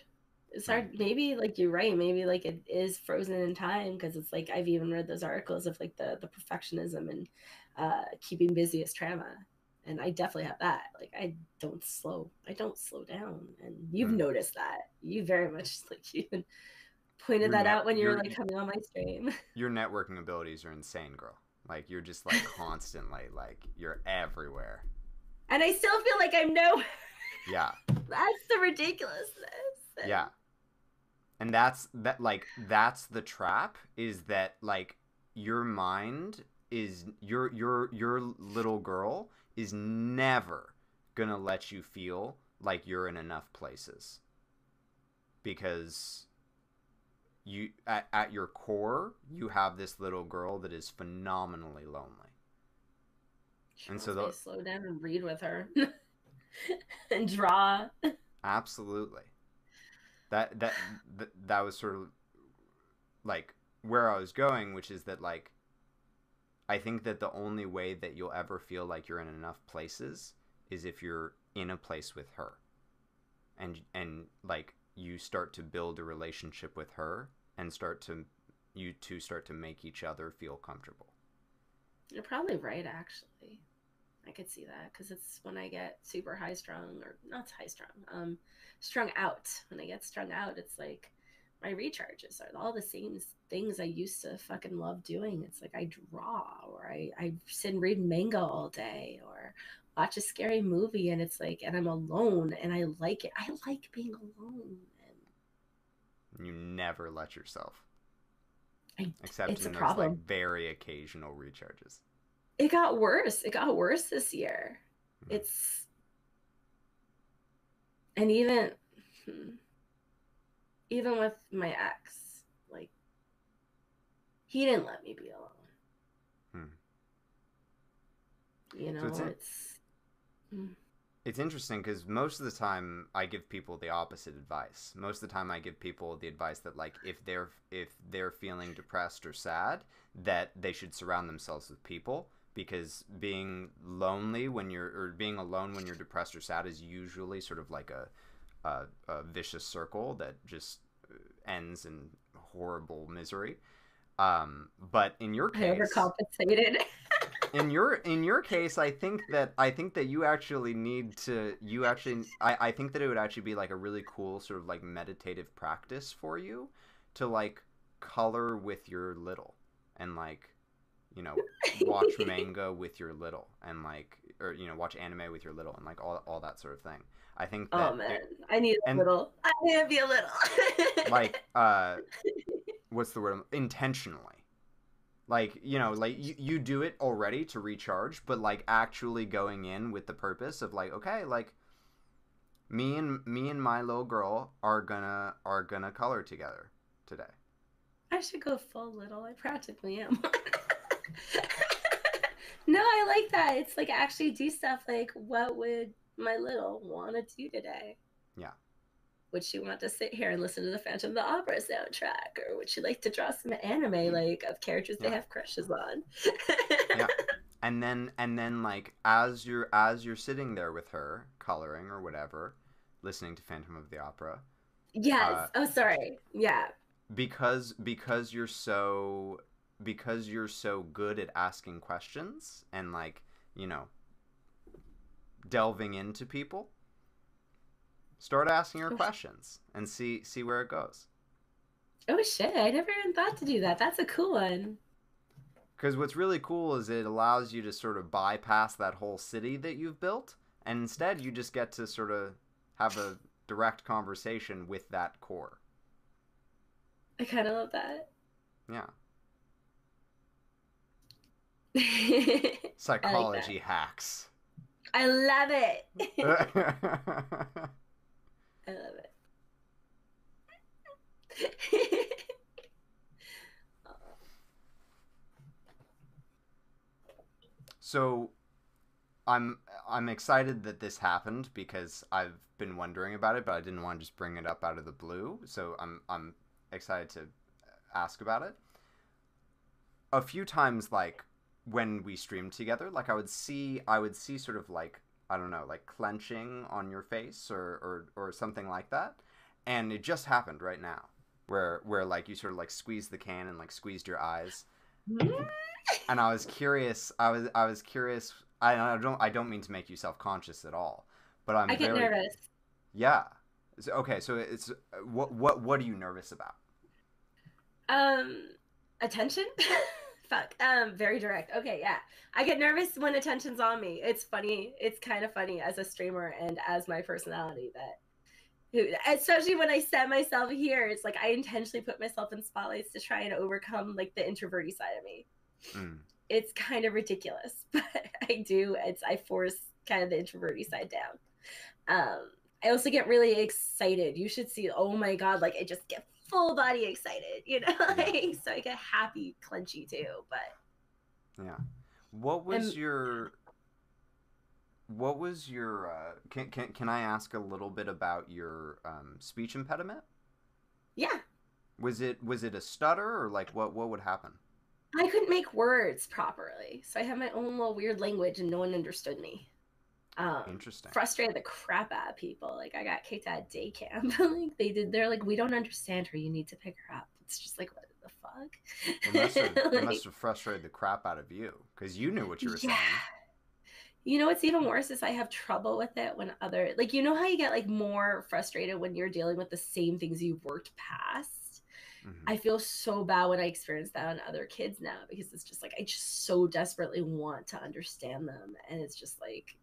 It's hard. Maybe like you're right. Maybe like it is frozen in time because it's like I've even read those articles of like the the perfectionism and uh, keeping busy is trauma, and I definitely have that. Like I don't slow. I don't slow down, and you've Hmm. noticed that. You very much like you even pointed that out when you were like coming on my stream. your networking abilities are insane girl like you're just like constantly like you're everywhere And I still feel like I'm no. yeah That's the ridiculousness. And- yeah and that's that like that's the trap is that like your mind is your your your little girl is never gonna let you feel like you're in enough places because you at, at your core you have this little girl that is phenomenally lonely She And so the- slow down and read with her and draw. Absolutely. That that that, that was sort of like where I was going, which is that like I think that the only way that you'll ever feel like you're in enough places is if you're in a place with her. And and like you start to build a relationship with her and start to you two start to make each other feel comfortable. You're probably right, actually. I could see that because it's when I get super high strung or not high strung, um, strung out. When I get strung out, it's like my recharges are all the same things I used to fucking love doing. It's like I draw or I, I sit and read manga all day or watch a scary movie and it's like, and I'm alone and I like it. I like being alone. And You never let yourself. I- Except it's a those problem. like very occasional recharges. it got worse. It got worse this year. Mhm. It's and even hmm, even with my ex, like he didn't let me be alone. Hmm. You know, it's a- it's mm. It's interesting because most of the time I give people the opposite advice. Most of the time I give people the advice that like if they're if they're feeling depressed or sad, that they should surround themselves with people because being lonely when you're or being alone when you're depressed or sad is usually sort of like a a, a vicious circle that just ends in horrible misery. Um, but in your case, overcompensated. in your in your case i think that i think that you actually need to you actually I, I think that it would actually be like a really cool sort of like meditative practice for you to like color with your little and like you know watch manga with your little and like or you know watch anime with your little and like all, all that sort of thing i think that oh man, it- I need a and- little. I need to be a little. like uh what's the word intentionally like you know like you, you do it already to recharge but like actually going in with the purpose of like okay like me and me and my little girl are gonna are gonna color together today I should go full little. I practically am. no, I like that. It's like actually do stuff like what would my little want to do today? Yeah. Would she want to sit here and listen to the Phantom of the Opera soundtrack, or would she like to draw some anime like of characters they Mm. Have crushes on? Yeah. and then and then like as you're as you're sitting there with her coloring or whatever listening to phantom of the opera Yes. Uh, oh, sorry. Yeah. because because you're so because you're so good at asking questions and like you know, delving into people, start asking her oh, questions and see see where it goes. Oh shit! I never even thought to do that. That's a cool one. Because what's really cool is it allows you to sort of bypass that whole city that you've built, and instead you just get to sort of have a direct conversation with that core. I kind of love that. Yeah. Psychology Psychology hacks. I love it. I love it. so I'm I'm excited that this happened because I've been wondering about it, but I didn't want to just bring it up out of the blue. So I'm I'm excited to ask about it. A few times like when we streamed together, like I would see I would see sort of like I don't know, like clenching on your face or or, or something like that. And it just happened right now. Where where like you sort of like squeezed the can and like squeezed your eyes. and I was curious I was I was curious I, I don't I don't mean to make you self conscious at all. But I'm I get very, nervous. Yeah. So, okay, so it's what what what are you nervous about? Um, attention. Fuck. Um, very direct. Okay, yeah. I get nervous when attention's on me. It's funny. It's kind of funny as a streamer and as my personality that, especially when I set myself here, it's like I intentionally put myself in spotlights to try and overcome like the introverty side of me. Mm. It's kind of ridiculous, but I do. It's I force kind of the introverty side down. Um, I also get really excited. You should see. Oh my god! Like I just get full body excited, you know. like, so I get happy, clenchy too. But yeah, what was and, your what was your uh, can, can can I ask a little bit about your um, speech impediment? Yeah. Was it was it a stutter or like what what would happen? I couldn't make words properly, so I had my own little weird language, and no one understood me. Um, Interesting. Frustrated the crap out of people. Like I got kicked out of day camp. like they did. They're like, we don't understand her. You need to pick her up. It's just like, what the fuck? It must have, like, it must have frustrated the crap out of you because you knew what you were yeah. saying. You know what's even worse is I have trouble with it when other like you know how you get like more frustrated when you're dealing with the same things you've worked past. Mm-hmm. I feel so bad when I experience that on other kids now because it's just like I just so desperately want to understand them and it's just like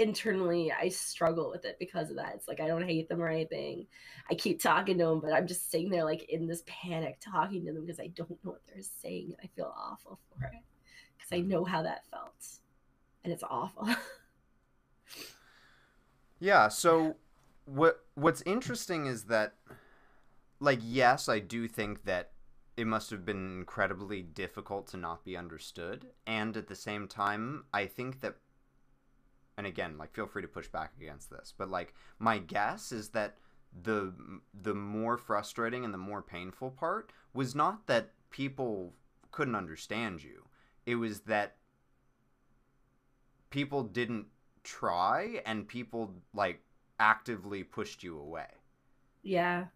internally I struggle with it because of that. It's like I don't hate them or anything. I keep talking to them, but I'm just sitting there like in this panic talking to them because I don't know what they're saying. and I feel awful for it because I know how that felt, and it's awful. yeah. So what what's interesting is that, like, yes, I do think that it must have been incredibly difficult to not be understood, and at the same time, I think that and again, like feel free to push back against this, but like my guess is that the the more frustrating and the more painful part was not that people couldn't understand you. It was that people didn't try and people like actively pushed you away. Yeah.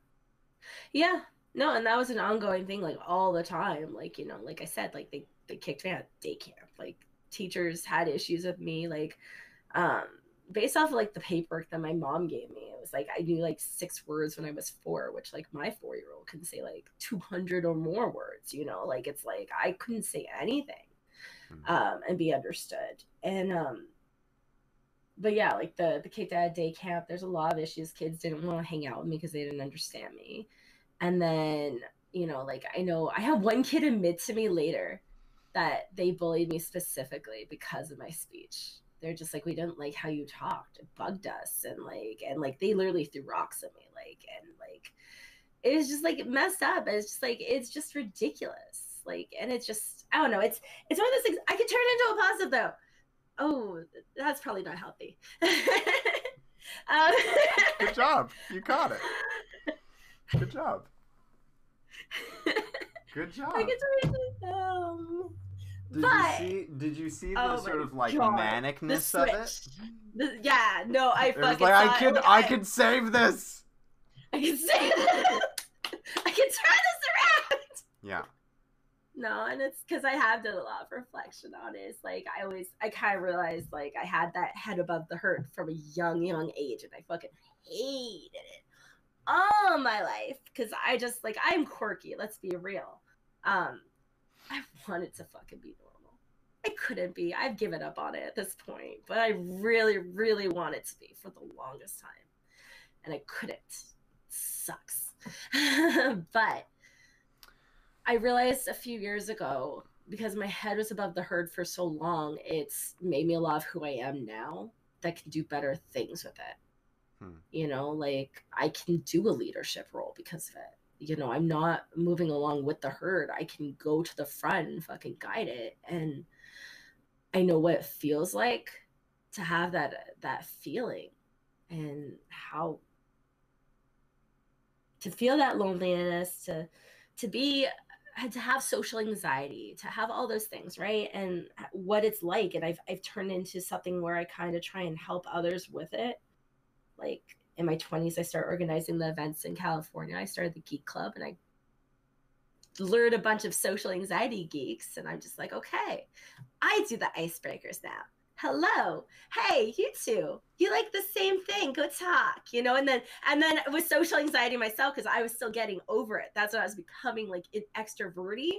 Yeah. No, and that was an ongoing thing like all the time. Like, you know, like I said, like they, they kicked me out of day camp. Like teachers had issues with me. Like um, based off of like the paperwork that my mom gave me it was like i knew like six words when i was four which like my four year old can say like 200 or more words you know? Like it's like i couldn't say anything mm-hmm. um, and be understood. And um but yeah like the the kicked out day camp. There's a lot of issues. Kids didn't want to hang out with me because they didn't understand me. And then you know like i know i have one kid admit to me later that they bullied me specifically because of my speech they're just like we didn't like how you talked. It bugged us. And like and like they literally threw rocks at me like and like it was just like it messed up. It's just like it's just ridiculous. Like and it's just i don't know. It's it's one of those things i could turn into a positive though. Oh that's probably not healthy. Um, good job. You caught it. Good job. Good job. i could turn into um did but, you see? Did you see the oh sort of like God. manicness of it? The, yeah, no, I it fucking. like I could, I, I could save this. I can save this. I can turn this around. Yeah. no, and it's because I have done a lot of reflection on it. It's like I always, I kind of realized like I had that head above the hurt from a young, young age, and I fucking hated it all my life because I just like I'm quirky. Let's be real. Um, I wanted to fucking be normal. I couldn't be. I've given up on it at this point, but I really, really wanted to be for the longest time, and I couldn't. It sucks, but I realized a few years ago because my head was above the herd for so long, it's made me love who I am now that can do better things with it. Hmm. You know, like I can do a leadership role because of it. You know, I'm not moving along with the herd. I can go to the front and fucking guide it. And I know what it feels like to have that that feeling and how to feel that loneliness, to to be uh, to have social anxiety, to have all those things, right? And what it's like. And I've I've turned into something where I kind of try and help others with it. Like in my 20s, I started organizing the events in California. I started the Geek Club and I lured a bunch of social anxiety geeks. And I'm just like, okay, I do the icebreakers now. Hello. Hey you two you like the same thing. Go talk you know? And then and then with social anxiety myself because i was still getting over it. That's when i was becoming like extroverty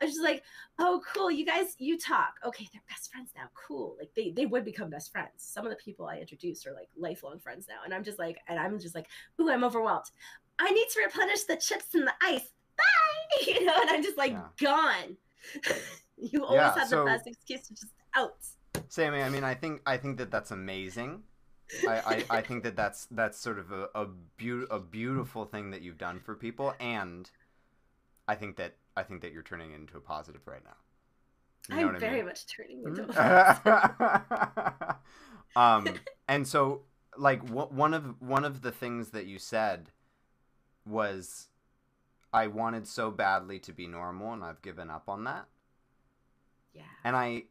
i was just like oh cool you guys you talk. Okay they're best friends now cool. Like they, they would become best friends. Some of the people i introduced are like lifelong friends now and i'm just like and i'm just like ooh i'm overwhelmed. I need to replenish the chips in the ice. Bye. You know and i'm just like yeah. gone. You always yeah, have so... the best excuse to just out. Sammy, I mean, I think I think that that's amazing. I, I, I think that that's that's sort of a a, be- a beautiful thing that you've done for people, and I think that I think that you're turning into a positive right now. You know I'm very mean? much turning into a um, and so like w- one of one of the things that you said was, I wanted so badly to be normal, and I've given up on that. Yeah. And I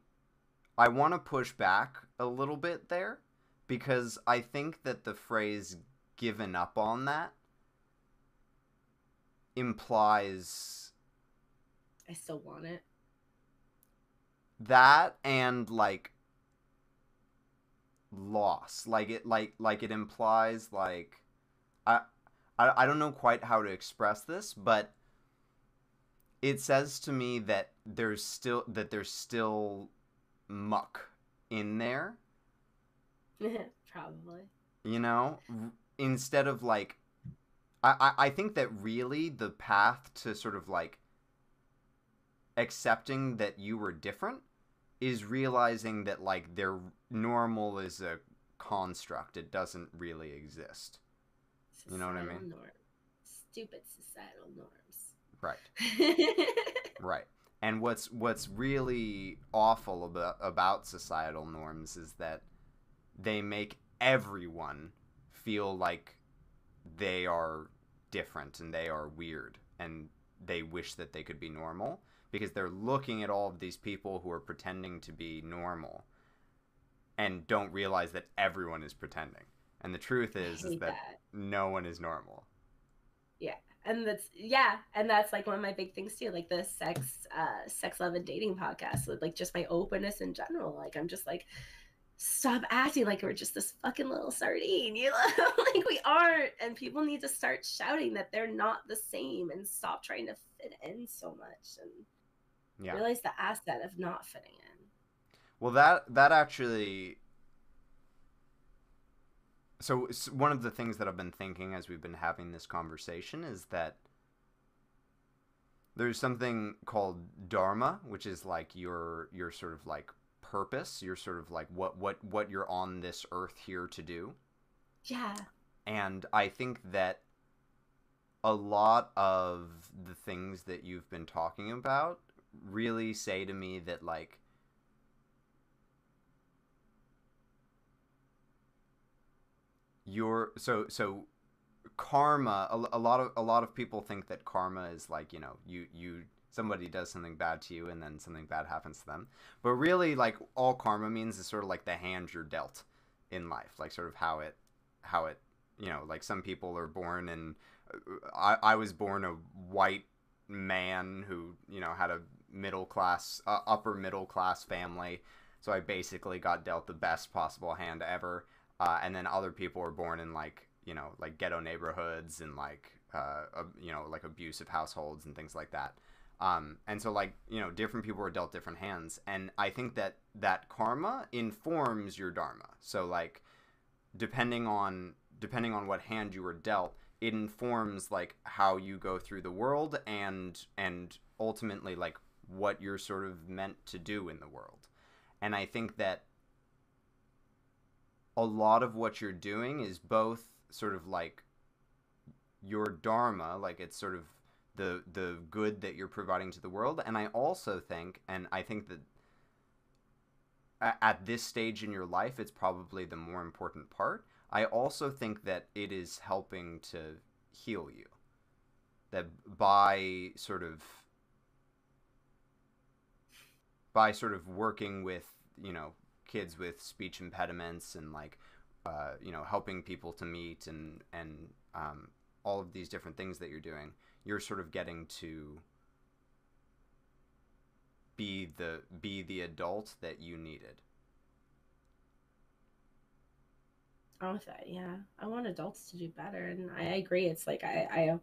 I want to push back a little bit there because I think that the phrase given up on that implies I still want it. That and like loss. Like it like like it implies like I I, I don't know quite how to express this, but it says to me that there's still that there's still muck in there. Probably. You know, instead of like, I, I I think that really the path to sort of like accepting that you were different is realizing that like their normal is a construct. It doesn't really exist. Societal you know what I mean? Stupid societal norms. Right. right. And what's what's really awful about about societal norms is that they make everyone feel like they are different and they are weird and they wish that they could be normal because they're looking at all of these people who are pretending to be normal and don't realize that everyone is pretending. And the truth is, is that, that. no one is normal. Yeah. And that's yeah and that's like one of my big things too like the sex uh sex love and dating podcast like just my openness in general. Like i'm just like stop acting like we're just this fucking little sardine you know? Like we aren't. And people need to start shouting that they're not the same and stop trying to fit in so much. And yeah. realize the asset of not fitting in well that that actually so, one of the things that I've been thinking as we've been having this conversation is that there's something called dharma, which is like your your sort of like purpose, your sort of like what what what you're on this earth here to do. Yeah. And I think that a lot of the things that you've been talking about really say to me that like your so so karma a, a, lot of a lot of people think that karma is like you know you you somebody does something bad to you and then something bad happens to them. But really like all karma means is sort of like the hand you're dealt in life like sort of how it how it you know like some people are born and uh, I, I was born a white man who you know had a middle class, uh, upper middle class family. So I basically got dealt the best possible hand ever. Uh, and then other people were born in like you know like ghetto neighborhoods and like uh, you know like abusive households and things like that. Um, and so like you know different people were dealt different hands, and I think that that karma informs your dharma. So like depending on depending on what hand you were dealt, it informs like how you go through the world and and ultimately like what you're sort of meant to do in the world. And I think that a lot of what you're doing is both sort of like your dharma, like it's sort of the the good that you're providing to the world, and I also think, and I think that at this stage in your life, it's probably the more important part. I also think that it is helping to heal you. That by sort of by sort of working with you know kids with speech impediments and like uh, you know helping people to meet and and um, all of these different things that you're doing you're sort of getting to be the be the adult that you needed Oh, that yeah. I want adults to do better, and I agree. It's like I, I,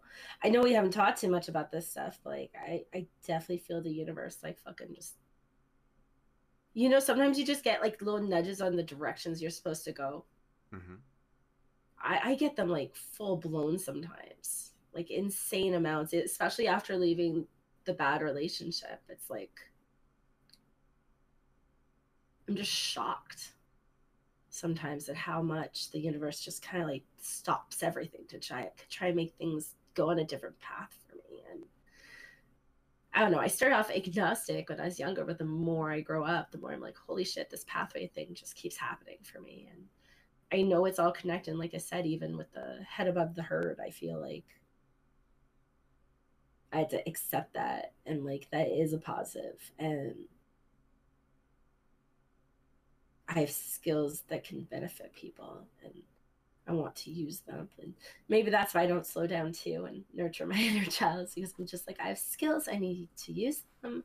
I know we haven't talked too much about this stuff. But like I, I definitely feel the universe like fucking just you know, sometimes you just get like little nudges on the directions you're supposed to go. Mm-hmm. I, I get them like full blown sometimes, like insane amounts, especially after leaving the bad relationship. It's like, I'm just shocked sometimes at how much the universe just kind of like stops everything to try try and make things go on a different path I don't know. I started off agnostic when I was younger, but the more I grow up, the more I'm like, holy shit, this pathway thing just keeps happening for me. And I know it's all connected. And like I said, even with the head above the herd, I feel like I had to accept that and like that is a positive. And I have skills that can benefit people. And I want to use them. And maybe that's why I don't slow down too and nurture my inner child because I'm just like, I have skills, I need to use them.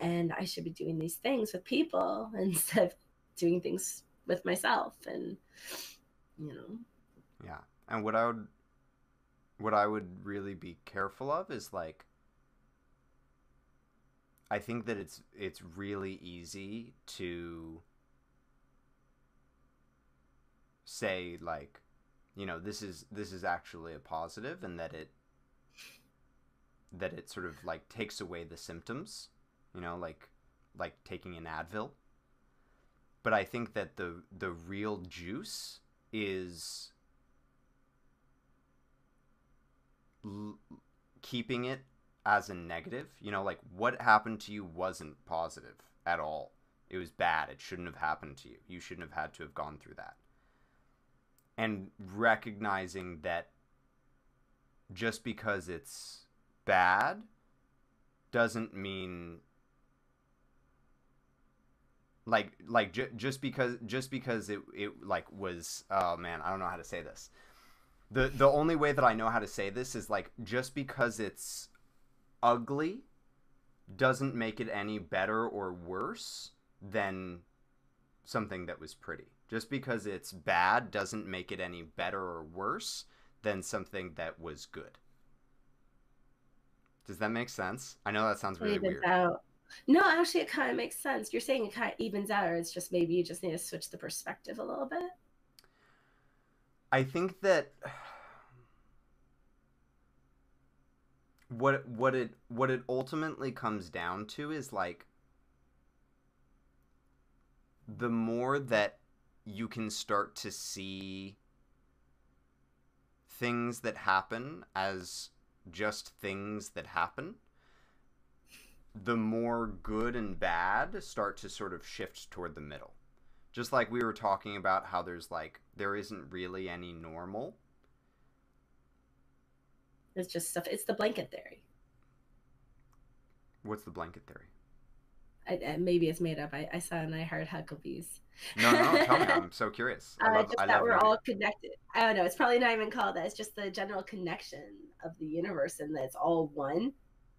And I should be doing these things with people instead of doing things with myself. And, you know. Yeah. And what I would, what I would really be careful of is like, I think that it's it's really easy to say like you know this is this is actually a positive and that it that it sort of like takes away the symptoms you know like like taking an advil. But i think that the the real juice is l- keeping it as a negative. You know like what happened to you wasn't positive at all. It was bad. It shouldn't have happened to you. You shouldn't have had to have gone through that and recognizing that just because it's bad doesn't mean like like j- just because just because it it like was oh man I don't know how to say this. The the only way that I know how to say this is like just because it's ugly doesn't make it any better or worse than something that was pretty just because it's bad doesn't make it any better or worse than something that was good. Does that make sense? I know that sounds really weird. Out. No, actually, it kind of makes sense. You're saying it kind of evens out, or it's just maybe you just need to switch the perspective a little bit. I think that what what it what it ultimately comes down to is like the more that you can start to see things that happen as just things that happen, the more good and bad start to sort of shift toward the middle. Just like we were talking about how there's like, there isn't really any normal. It's just stuff. It's the blanket theory. What's the blanket theory? I, maybe it's made up. I, I saw and I Heart Huckabees. No, no, tell me. I'm so curious. I uh, love, just I that we're all connected. I don't know. It's probably not even called that. It's just the general connection of the universe and that it's all one.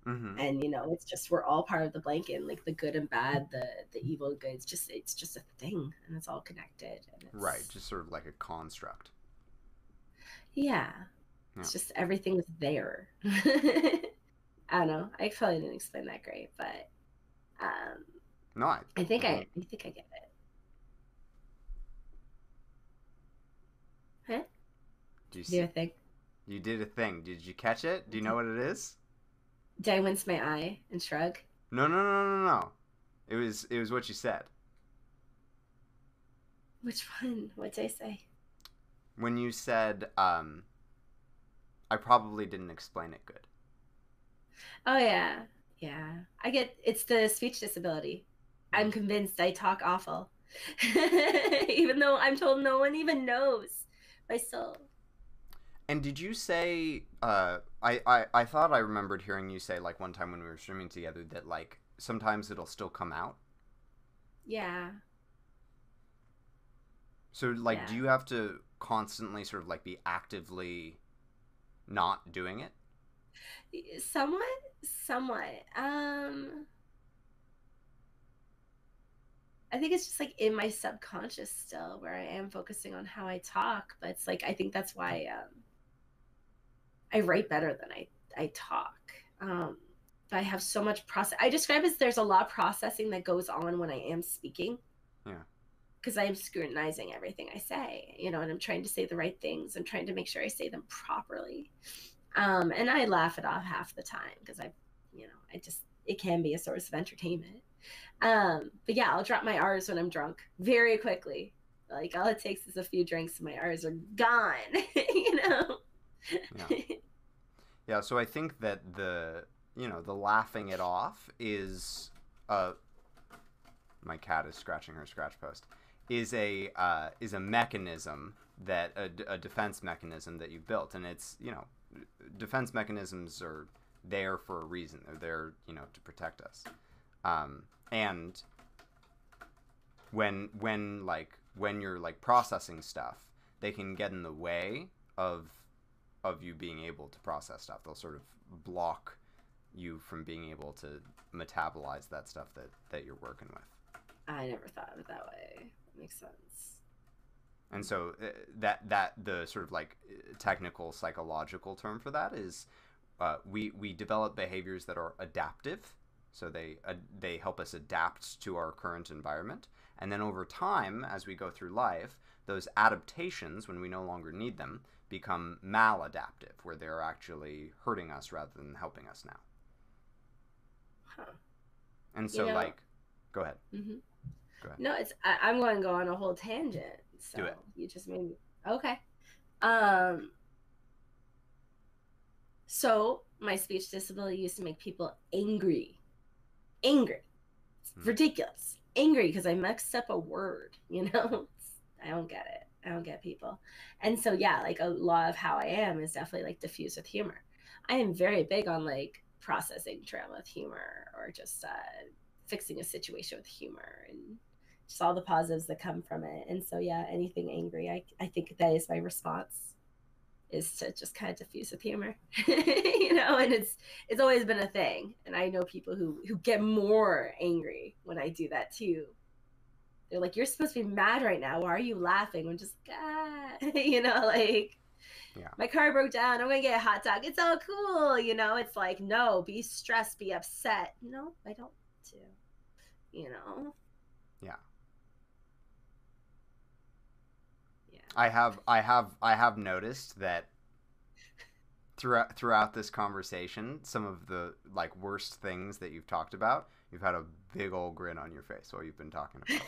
Mm-hmm. and you know it's just we're all part of the blanket and, like the good and bad the the evil and good it's just it's just a thing and it's all connected and it's, Right, just sort of like a construct. yeah Yeah. it's just everything's there i don't know i probably didn't explain that great but um No, I, i think i Mhm. i think i get it you, do you see, think you did a thing. Did you catch it? Do you know what it is? did i wince my eye and shrug No, no, no, no, no. It was it was what you said which one what did i say when you said um. I probably didn't explain it good. oh yeah yeah. I get it's the speech disability. I'm convinced i talk awful. Even though i'm told no one even knows my soul. And did you say? Uh, I, I I thought I remembered hearing you say like one time when we were streaming together that like sometimes it'll still come out. yeah. So like, do you have to constantly sort of like be actively not doing it? somewhat somewhat. Um i think it's just like in my subconscious still where i am focusing on how i talk but it's like i think that's why um i write better than i i talk. Um but i have so much process i describe as there's a lot of processing that goes on when i am speaking. Yeah. because i am scrutinizing everything i say you know and i'm trying to say the right things i'm trying to make sure i say them properly um, and I laugh it off half the time because I, you know, I just it can be a source of entertainment. Um, but yeah, I'll drop my R's when I'm drunk very quickly. Like all it takes is a few drinks and my R's are gone. you know. Yeah. Yeah, so I think that the you know the laughing it off is uh my cat is scratching her scratch post is a uh, is a mechanism that a defense mechanism that you built and it's you know defense mechanisms are there for a reason they're there you know to protect us um, and when when like when you're like processing stuff they can get in the way of of you being able to process stuff. They'll sort of block you from being able to metabolize that stuff that that you're working with. I never thought of it that way. Makes sense. And so uh, that that the sort of like technical psychological term for that is uh, we we develop behaviors that are adaptive, so they uh, they help us adapt to our current environment, and then over time, as we go through life, those adaptations, when we no longer need them, become maladaptive, where they're actually hurting us rather than helping us now. Huh. And so, You know- like, go ahead. hmm Go ahead. No, it's I, I'm going to go on a whole tangent. So Do it. you just made me okay. Um. So my speech disability used to make people angry, angry. It's Hmm. ridiculous. Angry because I mixed up a word. You know, It's- I don't get it. I don't get people. And so yeah, like a lot of how I am is definitely like diffused with humor. I am very big on like processing trauma with humor or just uh, fixing a situation with humor and just all the positives that come from it. And so yeah, anything angry, I I think that is my response is to just kind of diffuse with humor. you know, and it's it's always been a thing. And I know people who who get more angry when I do that too. They're like, You're supposed to be mad right now. Why are you laughing? I'm just ah you know, like Yeah. my car broke down. I'm gonna get a hot dog. It's all cool, you know. It's like, no, be stressed, be upset. No, I don't do. You know. Yeah. Yeah. I have I have I have noticed that throughout throughout this conversation, some of the like worst things that you've talked about, you've had a big old grin on your face while you've been talking about. it.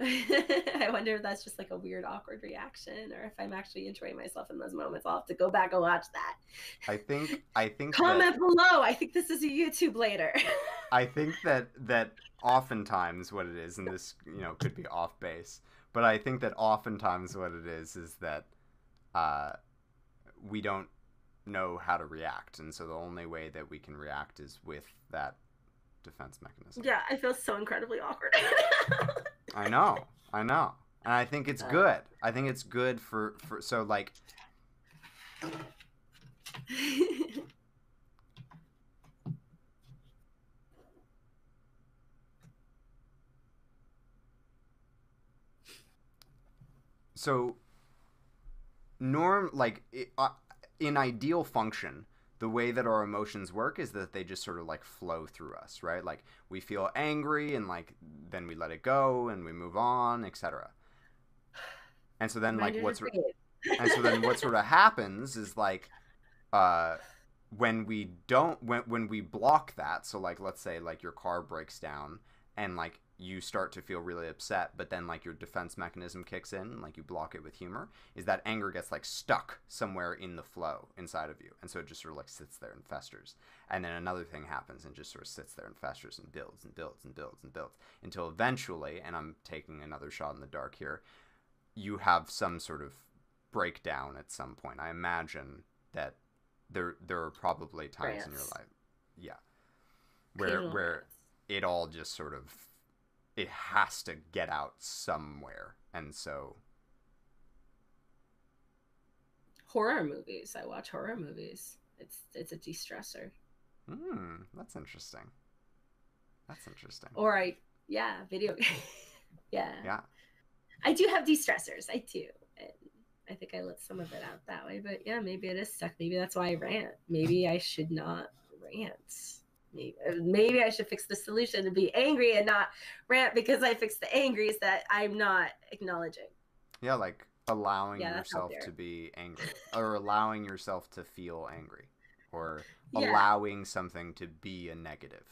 I wonder if that's just like a weird, awkward reaction, or if I'm actually enjoying myself in those moments. I'll have to go back and watch that. I think I think that, Comment below. I think this is a YouTube later. I think that that oftentimes what it is, and this you know could be off base, but I think that oftentimes what it is is that uh, we don't know how to react, and so the only way that we can react is with that defense mechanism. yeah, I feel so incredibly awkward. I know, I know, and I think it's good. I think it's good for for so like so norm like uh, in ideal function the way that our emotions work is that they just sort of like flow through us right? Like we feel angry and like then we let it go and we move on etc and so then like what's and so then what sort of happens is like uh when we don't when when we block that so like let's say like your car breaks down and like you start to feel really upset but then like your defense mechanism kicks in like you block it with humor is that anger gets like stuck somewhere in the flow inside of you and so it just sort of like sits there and festers. And then another thing happens and just sort of sits there and festers and builds and builds and builds and builds until eventually and i'm taking another shot in the dark here you have some sort of breakdown at some point. I imagine that there there are probably times Rants. in your life yeah where where it all just sort of it has to get out somewhere. And so horror movies. I watch horror movies. It's it's a de-stressor. Hmm that's interesting. That's interesting. Or i yeah video yeah. Yeah. I do have de-stressors. I do. And i think i let some of it out that way. But yeah maybe it is stuck. Maybe that's why i rant. Maybe i should not rant maybe, I should fix the solution and be angry and not rant because I fixed the angries that I'm not acknowledging. Yeah, like allowing yeah, yourself to be angry or allowing yourself to feel angry or yeah. allowing something to be a negative.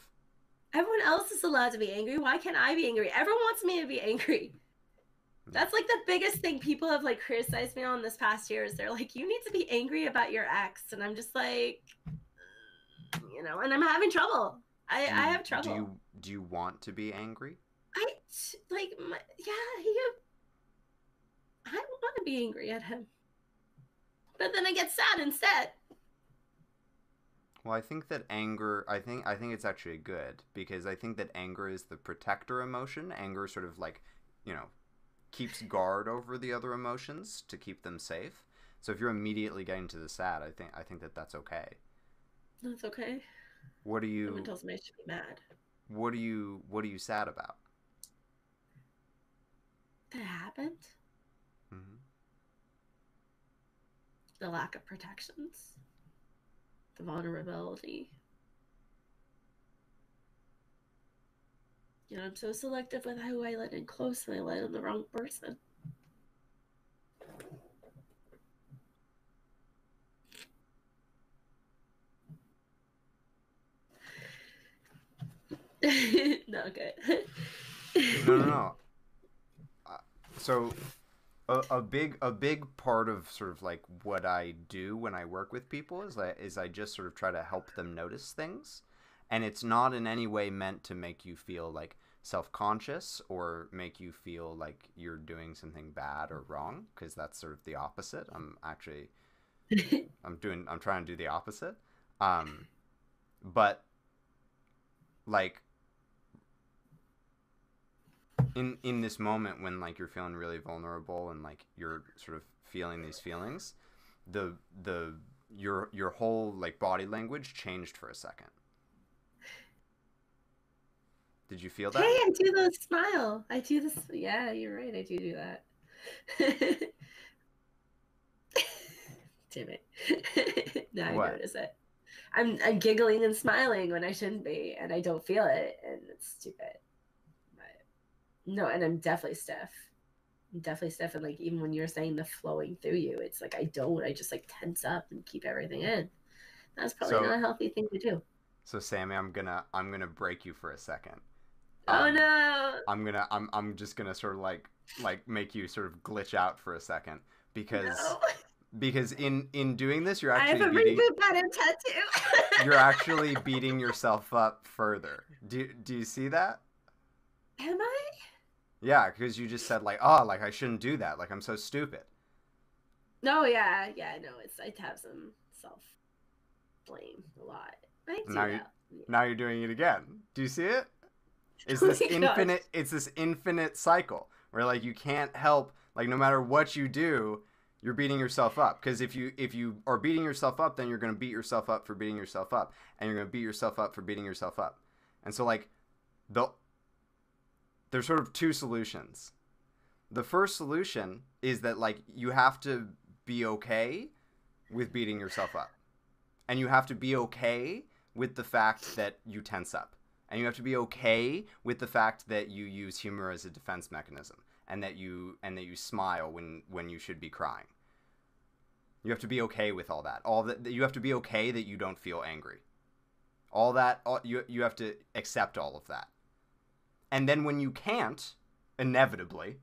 Everyone else is allowed to be angry. Why can't I be angry? Everyone wants me to be angry. Hmm. That's like the biggest thing people have like criticized me on this past year is they're like, you need to be angry about your ex. And I'm just like, you know, and I'm having trouble. I, I have trouble. Do you do you want to be angry? I like, my, yeah, he. I want to be angry at him, but then I get sad instead. Well, I think that anger. I think I think it's actually good because I think that anger is the protector emotion. Anger sort of like, you know, keeps guard over the other emotions to keep them safe. So if you're immediately getting to the sad, I think I think that that's okay. That's okay. What are you? Someone tells me I should be mad. What are you? What are you sad about? That happened. Mm-hmm. The lack of protections. The vulnerability. You know, I'm so selective with who I let in close, and I let in the wrong person. no, good. no, no, no. Uh, so, a, a big a big part of sort of like what I do when I work with people is that is I just sort of try to help them notice things, and it's not in any way meant to make you feel like self-conscious or make you feel like you're doing something bad or wrong because that's sort of the opposite i'm actually i'm doing i'm trying to do the opposite um but like in in this moment when like you're feeling really vulnerable and like you're sort of feeling these feelings the the your your whole like body language changed for a second. Did you feel that? Hey i do the smile. I do this yeah you're right i do do that. Damn it. Now what? i notice it. I'm i'm giggling and smiling when i shouldn't be and i don't feel it and it's stupid no, and I'm definitely stiff. I'm definitely stiff. And like even when you're saying the flowing through you, it's like I don't. I just like tense up and keep everything in. That's probably so, not a healthy thing to do. So Sammy, I'm gonna I'm gonna break you for a second. Oh um, no. I'm gonna I'm I'm just gonna sort of like like make you sort of glitch out for a second because no. because in in doing this you're actually I have a beating, reboot button tattoo. you're actually beating yourself up further. Do do you see that? Am I? Yeah, because you just said like, oh, like I shouldn't do that. Like I'm so stupid. No, yeah, yeah, no, it's I have some self blame a lot. I do now, you, now you're doing it again. Do you see it? It's oh this infinite. It's this infinite cycle where like you can't help. Like no matter what you do, you're beating yourself up. Because if you if you are beating yourself up, then you're gonna beat yourself up for beating yourself up, and you're gonna beat yourself up for beating yourself up. And so like the there's sort of two solutions. The first solution is that like you have to be okay with beating yourself up. And you have to be okay with the fact that you tense up. And you have to be okay with the fact that you use humor as a defense mechanism and that you and that you smile when when you should be crying. You have to be okay with all that. All that you have to be okay that you don't feel angry. All that all, you you have to accept all of that. And then when you can't, inevitably,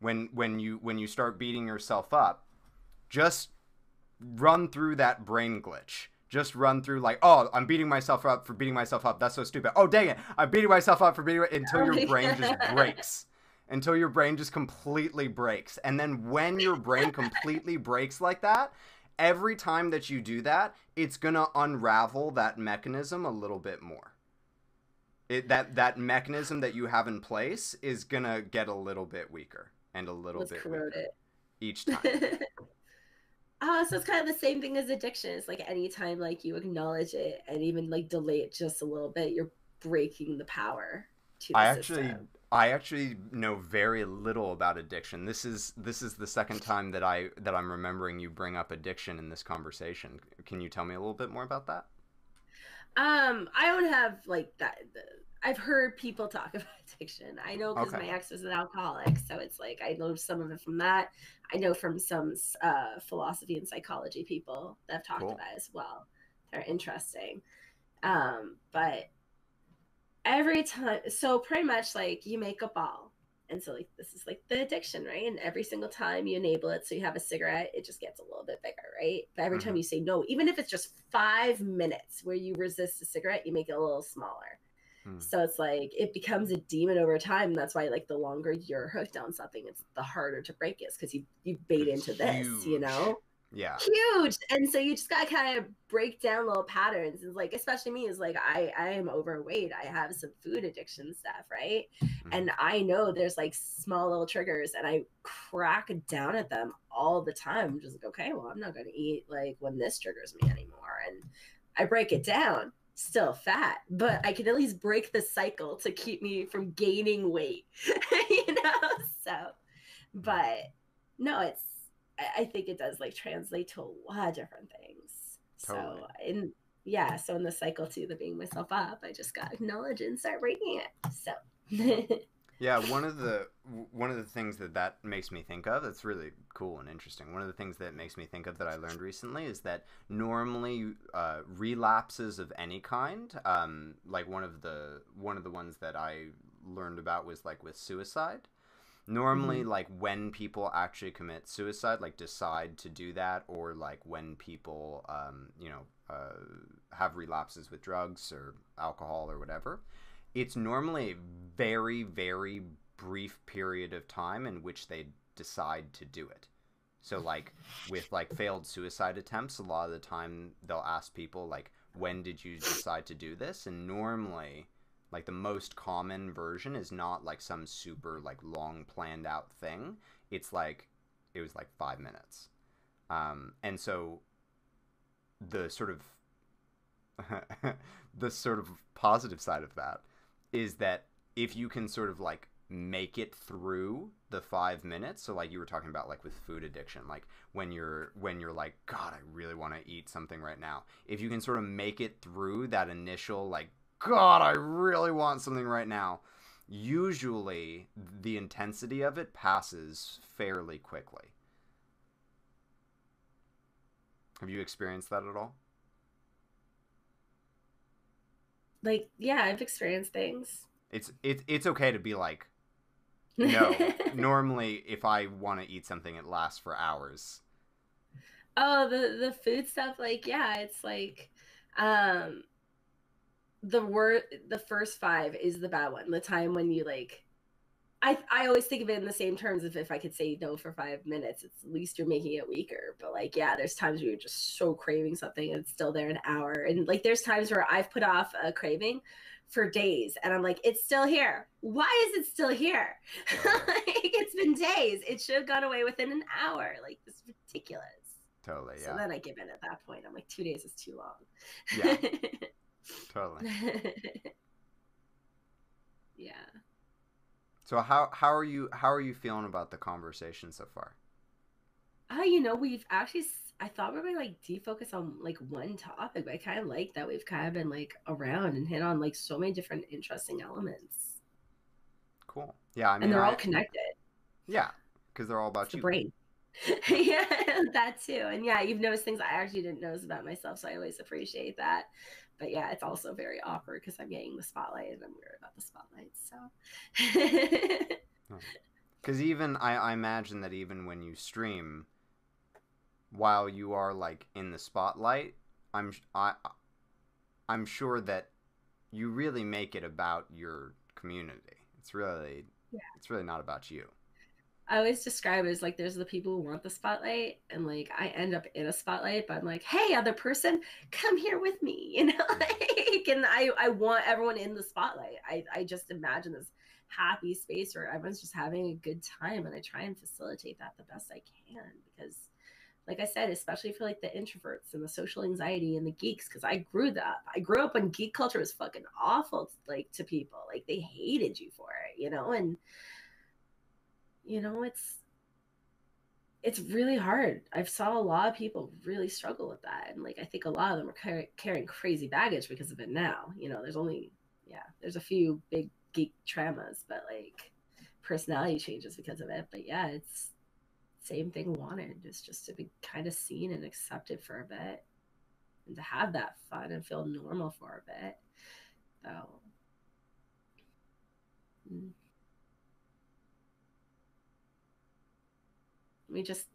when when you when you start beating yourself up, just run through that brain glitch. Just run through like, oh, I'm beating myself up for beating myself up. That's so stupid. Oh, dang it, I'm beating myself up for beating until your brain just breaks until your brain just completely breaks. And then when your brain completely breaks like that, every time that you do that, it's going to unravel that mechanism a little bit more. It, that that mechanism that you have in place is going to get a little bit weaker and a little Let's bit weaker it. each time. Uh, so it's kind of the same thing as addiction. It's like anytime like you acknowledge it and even like delay it just a little bit, you're breaking the power to the I system. actually I actually know very little about addiction. This is this is the second time that I that I'm remembering you bring up addiction in this conversation. Can you tell me a little bit more about that? Um, I don't have like that. I've heard people talk about addiction. I know because okay. my ex was an alcoholic, so it's like I know some of it from that. I know from some uh, philosophy and psychology people that have talked cool. about it as well. They're interesting. Um, but every time so pretty much like you make a ball and so like this is like the addiction right and every single time you enable it so you have a cigarette it just gets a little bit bigger right but every mm-hmm. time you say no even if it's just five minutes where you resist a cigarette you make it a little smaller hmm. so it's like it becomes a demon over time that's why like the longer you're hooked on something it's the harder to break it because you you bait into this you know? Yeah. Huge! And so you just gotta kind of break down little patterns and like especially me is like i i am overweight i have some food addiction stuff right? Mm-hmm. and i know there's like small little triggers and i crack down at them all the time I'm just like okay well i'm not gonna eat like when this triggers me anymore and i break it down still fat but i can at least break the cycle to keep me from gaining weight you know so but no it's I, think it does like translate to a lot of different things. Totally. So in yeah, so in the cycle too, the being myself up, I just got acknowledge and start breaking it. So yeah, one of the one of the things that that makes me think of that's really cool and interesting. One of the things that makes me think of that I learned recently is that normally uh, relapses of any kind, um, like one of the one of the ones that I learned about was like with suicide normally mm-hmm. like when people actually commit suicide like decide to do that or like when people um, you know uh, have relapses with drugs or alcohol or whatever it's normally a very very brief period of time in which they decide to do it. So like with like failed suicide attempts a lot of the time they'll ask people like when did you decide to do this? And normally like the most common version is not like some super like long planned out thing. It's like it was like five minutes. Um, and so the sort of the sort of positive side of that is that if you can sort of like make it through the five minutes so like you were talking about like with food addiction like when you're when you're like god i really want to eat something right now if you can sort of make it through that initial like God, I really want something right now. Usually, the intensity of it passes fairly quickly. Have you experienced that at all? Like, yeah, I've experienced things. It's it's it's okay to be like, no. normally, if I want to eat something, it lasts for hours. Oh, the the food stuff, like, yeah, it's like, um, the word the first five is the bad one the time when you like I, I always think of it in the same terms of if I could say no for five minutes, it's at least you're making it weaker. But like, yeah, there's times where you're just so craving something and it's still there an hour. And like, there's times where I've put off a craving for days and I'm like, it's still here. Why is it still here? like, it's been days. It should have gone away within an hour. Like, this is ridiculous. Totally. Yeah. So then I give in at that point. I'm like, two days is too long. Yeah. Totally. yeah. So how how are you how are you feeling about the conversation so far? Uh, you know, we've actually I thought we were gonna like defocus on like one topic, but I kind of like that we've kind of been like around and hit on like so many different interesting elements. Cool. Yeah, I mean, and they're I- all connected. Yeah, because they're all about It's the brain. yeah, that too. And yeah, you've noticed things I actually didn't notice about myself, so I always appreciate that. But yeah, it's also very awkward because I'm getting the spotlight and I'm weird about the spotlight. So Because even I, I imagine that even when you stream, while you are like in the spotlight, I'm I, I'm sure that you really make it about your community. It's really Yeah. it's really not about you. I always describe it as like there's the people who want the spotlight, and like I end up in a spotlight, but I'm like, hey, other person, come here with me, you know, like, and I I want everyone in the spotlight. I I just imagine this happy space where everyone's just having a good time, and I try and facilitate that the best I can because. Like I said, especially for like the introverts and the social anxiety and the geeks, because I grew that. I grew up when geek culture was fucking awful, like to people. Like they hated you for it, you know. And you know it's it's really hard. I've saw a lot of people really struggle with that and like i think a lot of them are car- carrying crazy baggage because of it now you know there's only yeah there's a few big geek traumas but like personality changes because of it. But yeah it's same thing wanted is just to be kind of seen and accepted for a bit and to have that fun and feel normal for a bit so mm. We just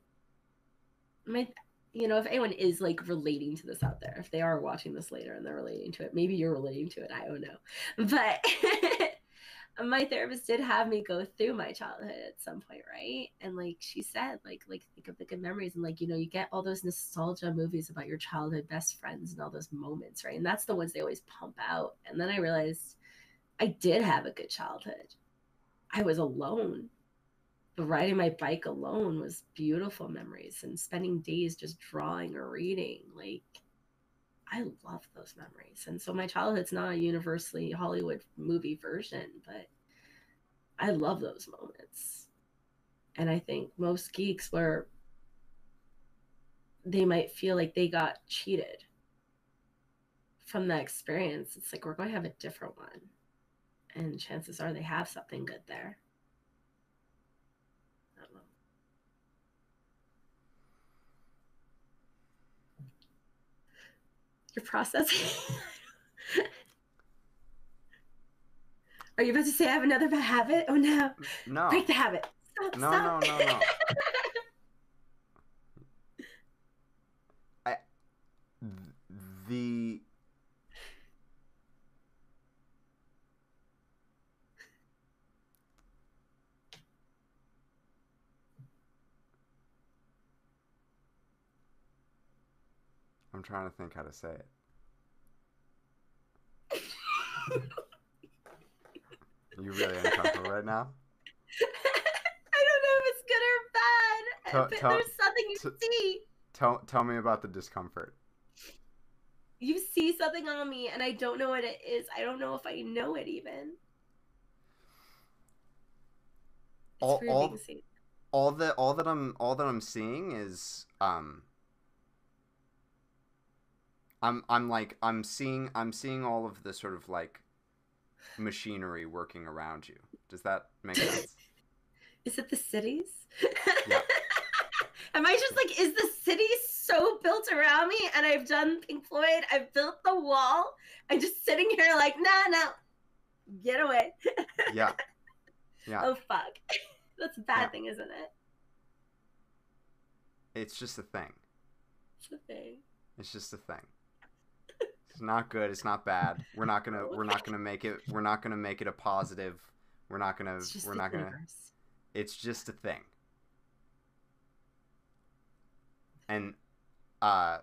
my you know if anyone is like relating to this out there if they are watching this later and they're relating to it maybe you're relating to it i don't know. But my therapist did have me go through my childhood at some point right? And like she said like like think of the good memories and like you know you get all those nostalgia movies about your childhood best friends and all those moments right? And that's the ones they always pump out. And then i realized i did have a good childhood. I was alone but riding my bike alone was beautiful memories and spending days just drawing or reading like i love those memories. And so my childhood's not a universally hollywood movie version but i love those moments. And i think most geeks were they might feel like they got cheated from that experience. It's like we're going to have a different one and chances are they have something good there I don't know. You're processing. Are you about to say I have another bad habit? Oh no. No, Break the habit. Stop, no, stop. no, no, no. I the I'm trying to think how to say it. you really uncomfortable right now? I don't know if it's good or bad. Tell- but tell- there's something you t- see. Tell tell me about the discomfort. You see something on me and I don't know what it is. I don't know if I know it even. All- all- all that all that I'm all that I'm seeing is um I'm I'm like I'm seeing I'm seeing all of the sort of like machinery working around you. Does that make sense? Is it the cities? Yeah. Am I just like, is the city so built around me? And I've done Pink Floyd, I've built the wall. I'm just sitting here like, nah, no, get away. yeah. Yeah. Oh, fuck. That's a bad Yeah. thing, isn't it? It's just a thing. It's a thing. It's just a thing. It's not good, it's not bad. We're not going to we're not to make it we're not to make it a positive. We're not gonna. we're not going to universe. it's just a thing and uh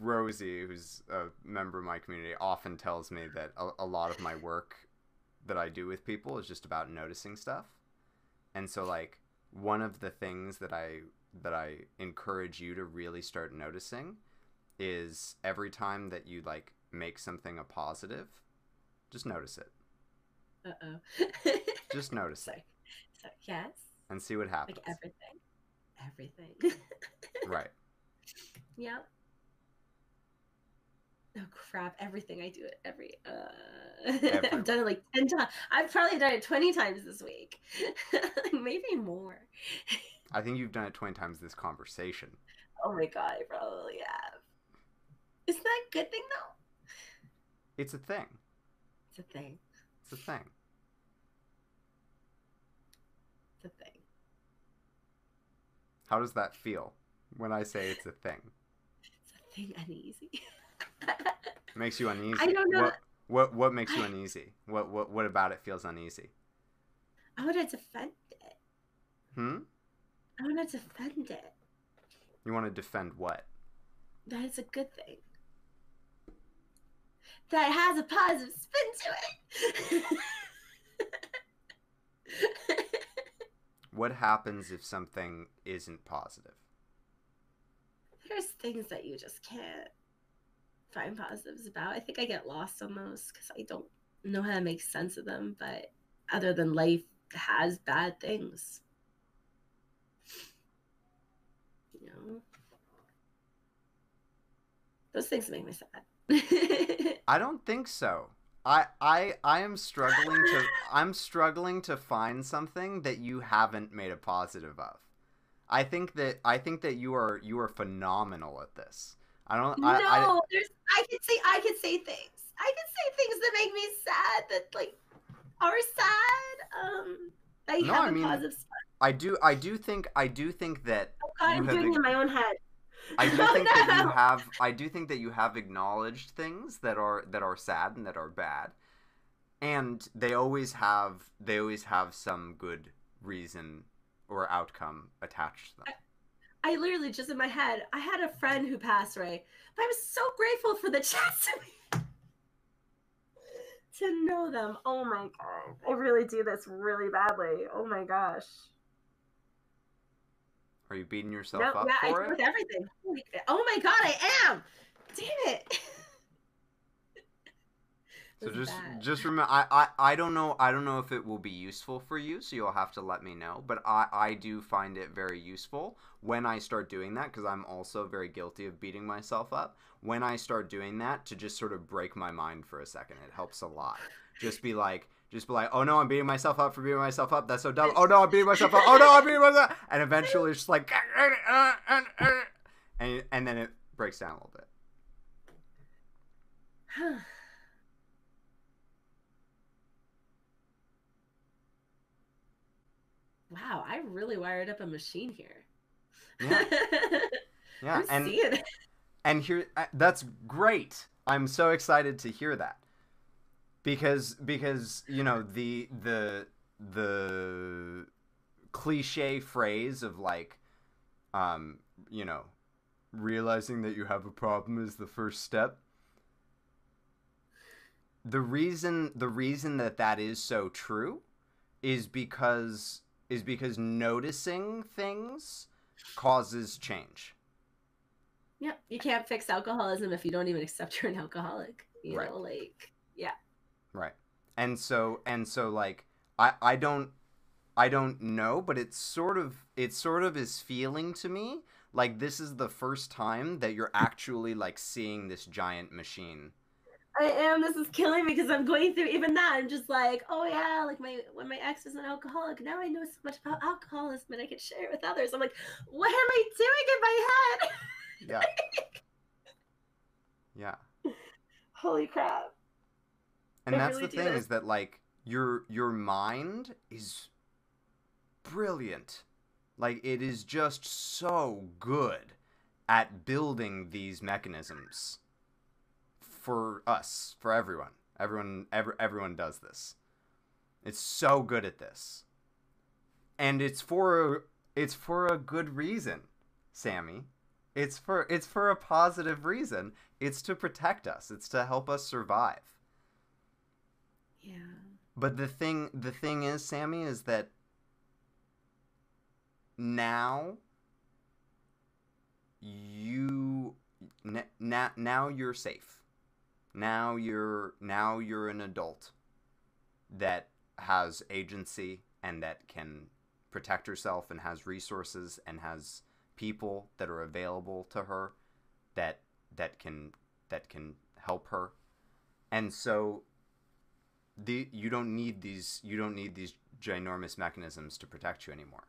rosie who's a member of my community often tells me that a, a lot of my work that i do with people is just about noticing stuff and so like one of the things that i that i encourage you to really start noticing is every time that you like make something a positive just notice it Uh oh. Just notice it Sorry. So, yes. and see what happens. Like everything. Everything. Right. yep. Oh crap! Everything I do it every. Uh, I've done it like ten times. I've probably done it twenty times this week, maybe more. I think you've done it 20 times this conversation. Oh my god, I probably have. Isn't that a good thing though? It's a thing. It's a thing. It's a thing. It's a thing. How does that feel when I say it's a thing? It's a thing uneasy. Makes you uneasy. I don't know. What what what makes you uneasy? What what what about it feels uneasy? I want to defend it. Hmm? I want to defend it. You want to defend what? That it's a good thing. That has a positive spin to it. What happens if something isn't positive? There's things that you just can't find positives about. I think I get lost on those because I don't know how to make sense of them. But other than life has bad things, you know, those things make me sad. I don't think so. I I I am struggling to I'm struggling to find something that you haven't made a positive of. I think that I think that you are you are phenomenal at this. I don't no, I, I there's. I could say. I could say things. I could say things that make me sad. That like are sad. Um, that you No, have I a mean, positive. spot. I do I do think I do think that Oh God, I'm doing it in my own head. I do Oh, think that you have I do think that you have acknowledged things that are that are sad and that are bad. And they always have they always have some good reason or outcome attached to them. I literally just in my head. I had a friend who passed away, but I was so grateful for the chance to to know them. Oh my god, I really do this really badly. Oh my gosh. Are you beating yourself No, up yeah, I for do it? with everything. Oh my god, I am. Damn it. So just bad. just remember I, I I don't know I don't know if it will be useful for you so you'll have to let me know but I I do find it very useful when I start doing that because I'm also very guilty of beating myself up when I start doing that to just sort of break my mind for a second it helps a lot just be like just be like oh no I'm beating myself up for beating myself up. That's so dumb. Oh no I'm beating myself up. Oh no I'm beating myself up. and eventually it's just like and and then it breaks down a little bit. Wow, I really wired up a machine here. Yeah. yeah and and here uh, that's great. I'm so excited to hear that because because you know the the the cliche phrase of like um you know realizing that you have a problem is the first step the reason the reason that that is so true is because is because noticing things causes change Yep, you can't fix alcoholism if you don't even accept you're an alcoholic. You Right. know, like yeah. Right. And so and so like I I don't I don't know, but it's sort of it sort of is feeling to me like this is the first time that you're actually like seeing this giant machine. I am. This is killing me because I'm going through even that. I'm just like, oh yeah, like my when my ex was an alcoholic. Now I know so much about alcoholism and I can share it with others. I'm like, what am I doing in my head? Yeah. Yeah. Holy crap! And that's really the thing is that like your your mind is brilliant. Like it is just so good at building these mechanisms for us, for everyone. Everyone ever everyone does this. It's so good at this. And it's for it's for a good reason, Sammy. It's for it's for a positive reason. It's to protect us. It's to help us survive. Yeah. But the thing the thing is, Sammy, is that now you now now you're safe. Now you're now you're an adult that has agency and that can protect herself and has resources and has people that are available to her that that can that can help her and so the you don't need these you don't need these ginormous mechanisms to protect you anymore.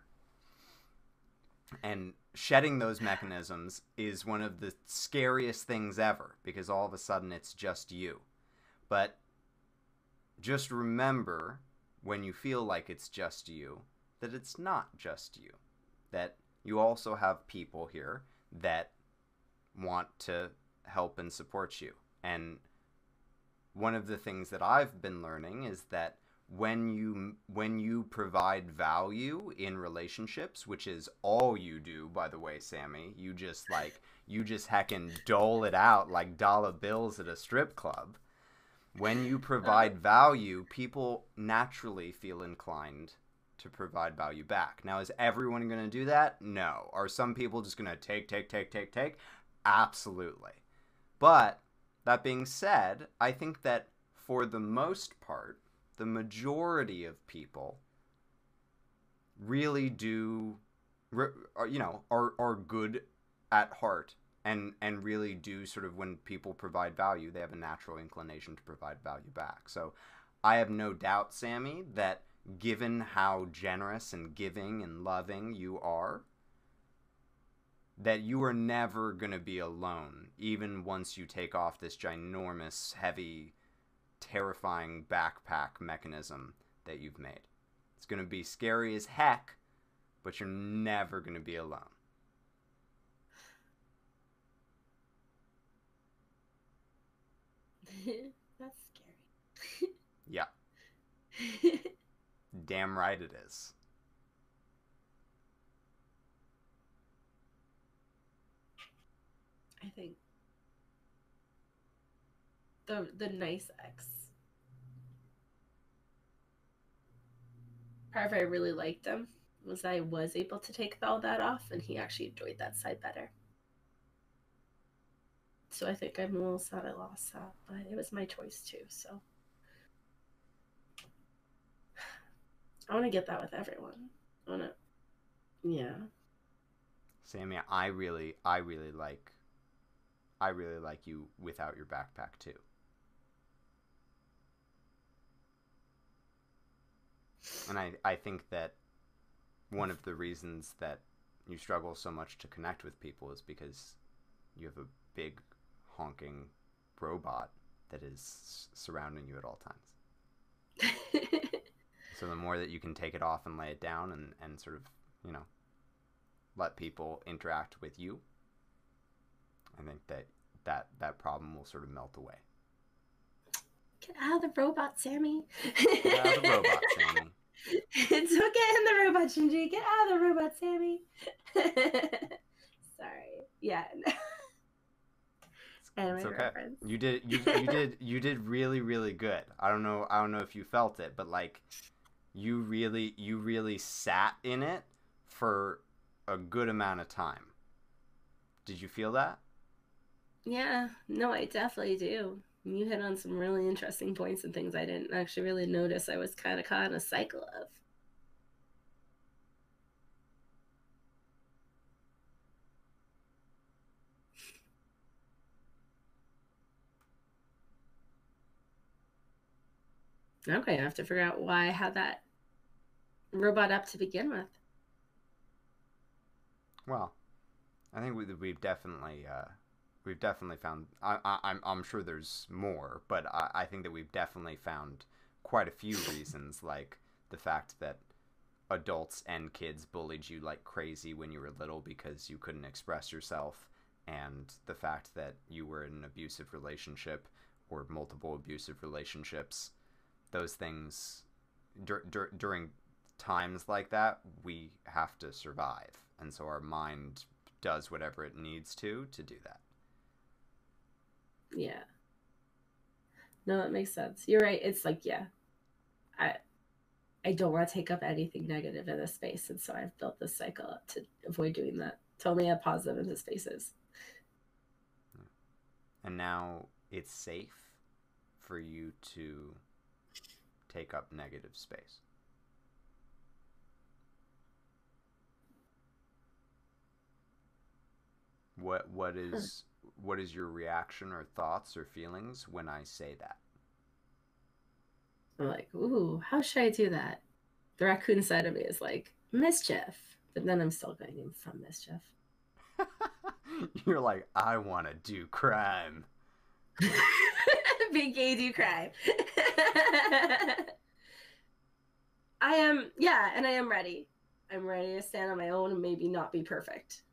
And shedding those mechanisms is one of the scariest things ever because all of a sudden it's just you. But just remember when you feel like it's just you that it's not just you. That you also have people here that want to help and support you. And one of the things that I've been learning is that when you when you provide value in relationships, which is all you do, by the way, Sammy, you just like you just heckin' dole it out like dollar bills at a strip club. When you provide value, people naturally feel inclined to provide value back. Now, is everyone going to do that? No. Are some people just going to take, take, take, take, take? Absolutely. But that being said, I think that for the most part, the majority of people really do, you know, are, are good at heart and and really do sort of when people provide value, they have a natural inclination to provide value back. So I have no doubt, Sammy, that given how generous and giving and loving you are, that you are never going to be alone, even once you take off this ginormous, heavy, terrifying backpack mechanism that you've made. It's going to be scary as heck, but you're never going to be alone. That's scary. yeah. Damn right it is. I think the the nice ex. Part of I really liked him was I was able to take all that off, and he actually enjoyed that side better. So I think I'm a little sad I lost that, uh, but it was my choice too. So I want to get that with everyone. I want to, yeah. Sammy, I really, I really like I really like you without your backpack too. And I, I think that one of the reasons that you struggle so much to connect with people is because you have a big honking robot that is surrounding you at all times. so the more that you can take it off and lay it down and, and sort of, you know, let people interact with you, I think that that that problem will sort of melt away. Get out of the robot, Sammy. Get out of the robot, Sammy. It's okay in the robot, Shinji. Get out of the robot, Sammy. Sorry. Yeah. it's okay. Reference. You did you, you did you did really really good. I don't know I don't know if you felt it, but like you really you really sat in it for a good amount of time. Did you feel that? Yeah, no, I definitely do. You hit on some really interesting points and things I didn't actually really notice I was kind of caught in a cycle of. Okay, I have to figure out why I had that robot up to begin with. Well, I think we, we've definitely uh, we've definitely found. I, I, I'm I'm sure there's more, but I, I think that we've definitely found quite a few reasons, like the fact that adults and kids bullied you like crazy when you were little because you couldn't express yourself, and the fact that you were in an abusive relationship or multiple abusive relationships. Those things dur- dur- during times like that, we have to survive, and so our mind does whatever it needs to to do that. Yeah. No, that makes sense. You're right. It's like, yeah, I I don't want to take up anything negative in this space, and so I've built this cycle up to avoid doing that. To only add positive into spaces. And now it's safe for you to take up negative space. What what is what is your reaction or thoughts or feelings when I say that? I'm like, ooh, how should I do that? The raccoon side of me is like mischief, but then I'm still going in from mischief. You're like, I want to do crime. Be gay, do crime. I am, yeah, and I am ready. I'm ready to stand on my own and maybe not be perfect.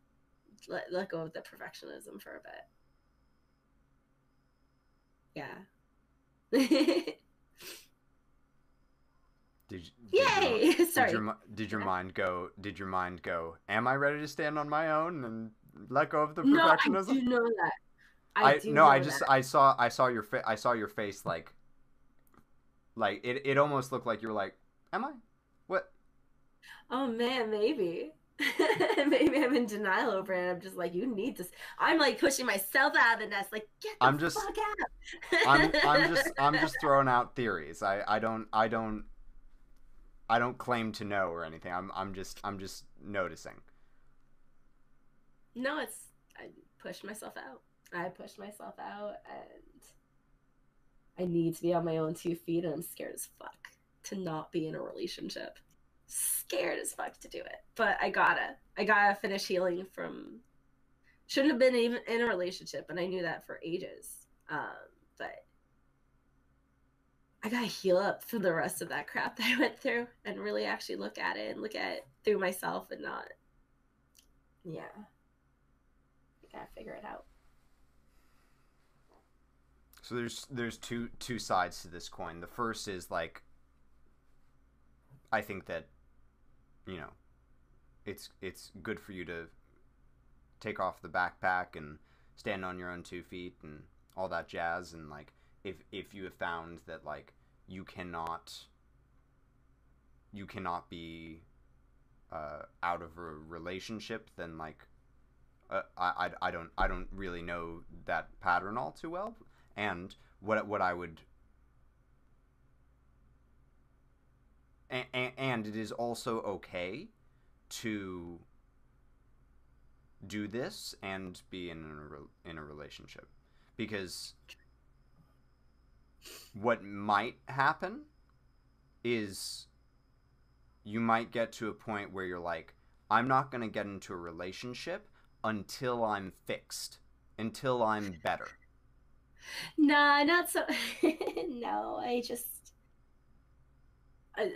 Let let go of the perfectionism for a bit. Yeah. Did, did Yay! Your, Sorry. Did your, did your mind go? Did your mind go? Am I ready to stand on my own and let go of the perfectionism? No, I do know that. I, I no, I just that. I saw I saw your fa- I saw your face like like it it almost looked like you were like, am I? What? Oh man, maybe. maybe I'm in denial over it. I'm just like, you need this. I'm like pushing myself out of the nest. Like, get the I'm just, fuck out. I'm I'm just I'm just throwing out theories. I I don't I don't I don't claim to know or anything. I'm I'm just I'm just noticing. No, it's I pushed myself out. I pushed myself out and I need to be on my own two feet and I'm scared as fuck to not be in a relationship. Scared as fuck to do it. But I gotta. I gotta finish healing from shouldn't have been even in a relationship and I knew that for ages. Um, but I gotta heal up from the rest of that crap that I went through and really actually look at it and look at it through myself and not yeah. I gotta figure it out. So there's there's two two sides to this coin. The first is like I think that you know it's it's good for you to take off the backpack and stand on your own two feet and all that jazz. And like if if you have found that like you cannot you cannot be uh, out of a relationship then like uh, I, I, I don't I don't really know that pattern all too well. And what what I would and, and it is also okay to do this and be in a in a relationship because what might happen is you might get to a point where you're like I'm not going to get into a relationship until I'm fixed until I'm better Nah, not so. no, I just, I,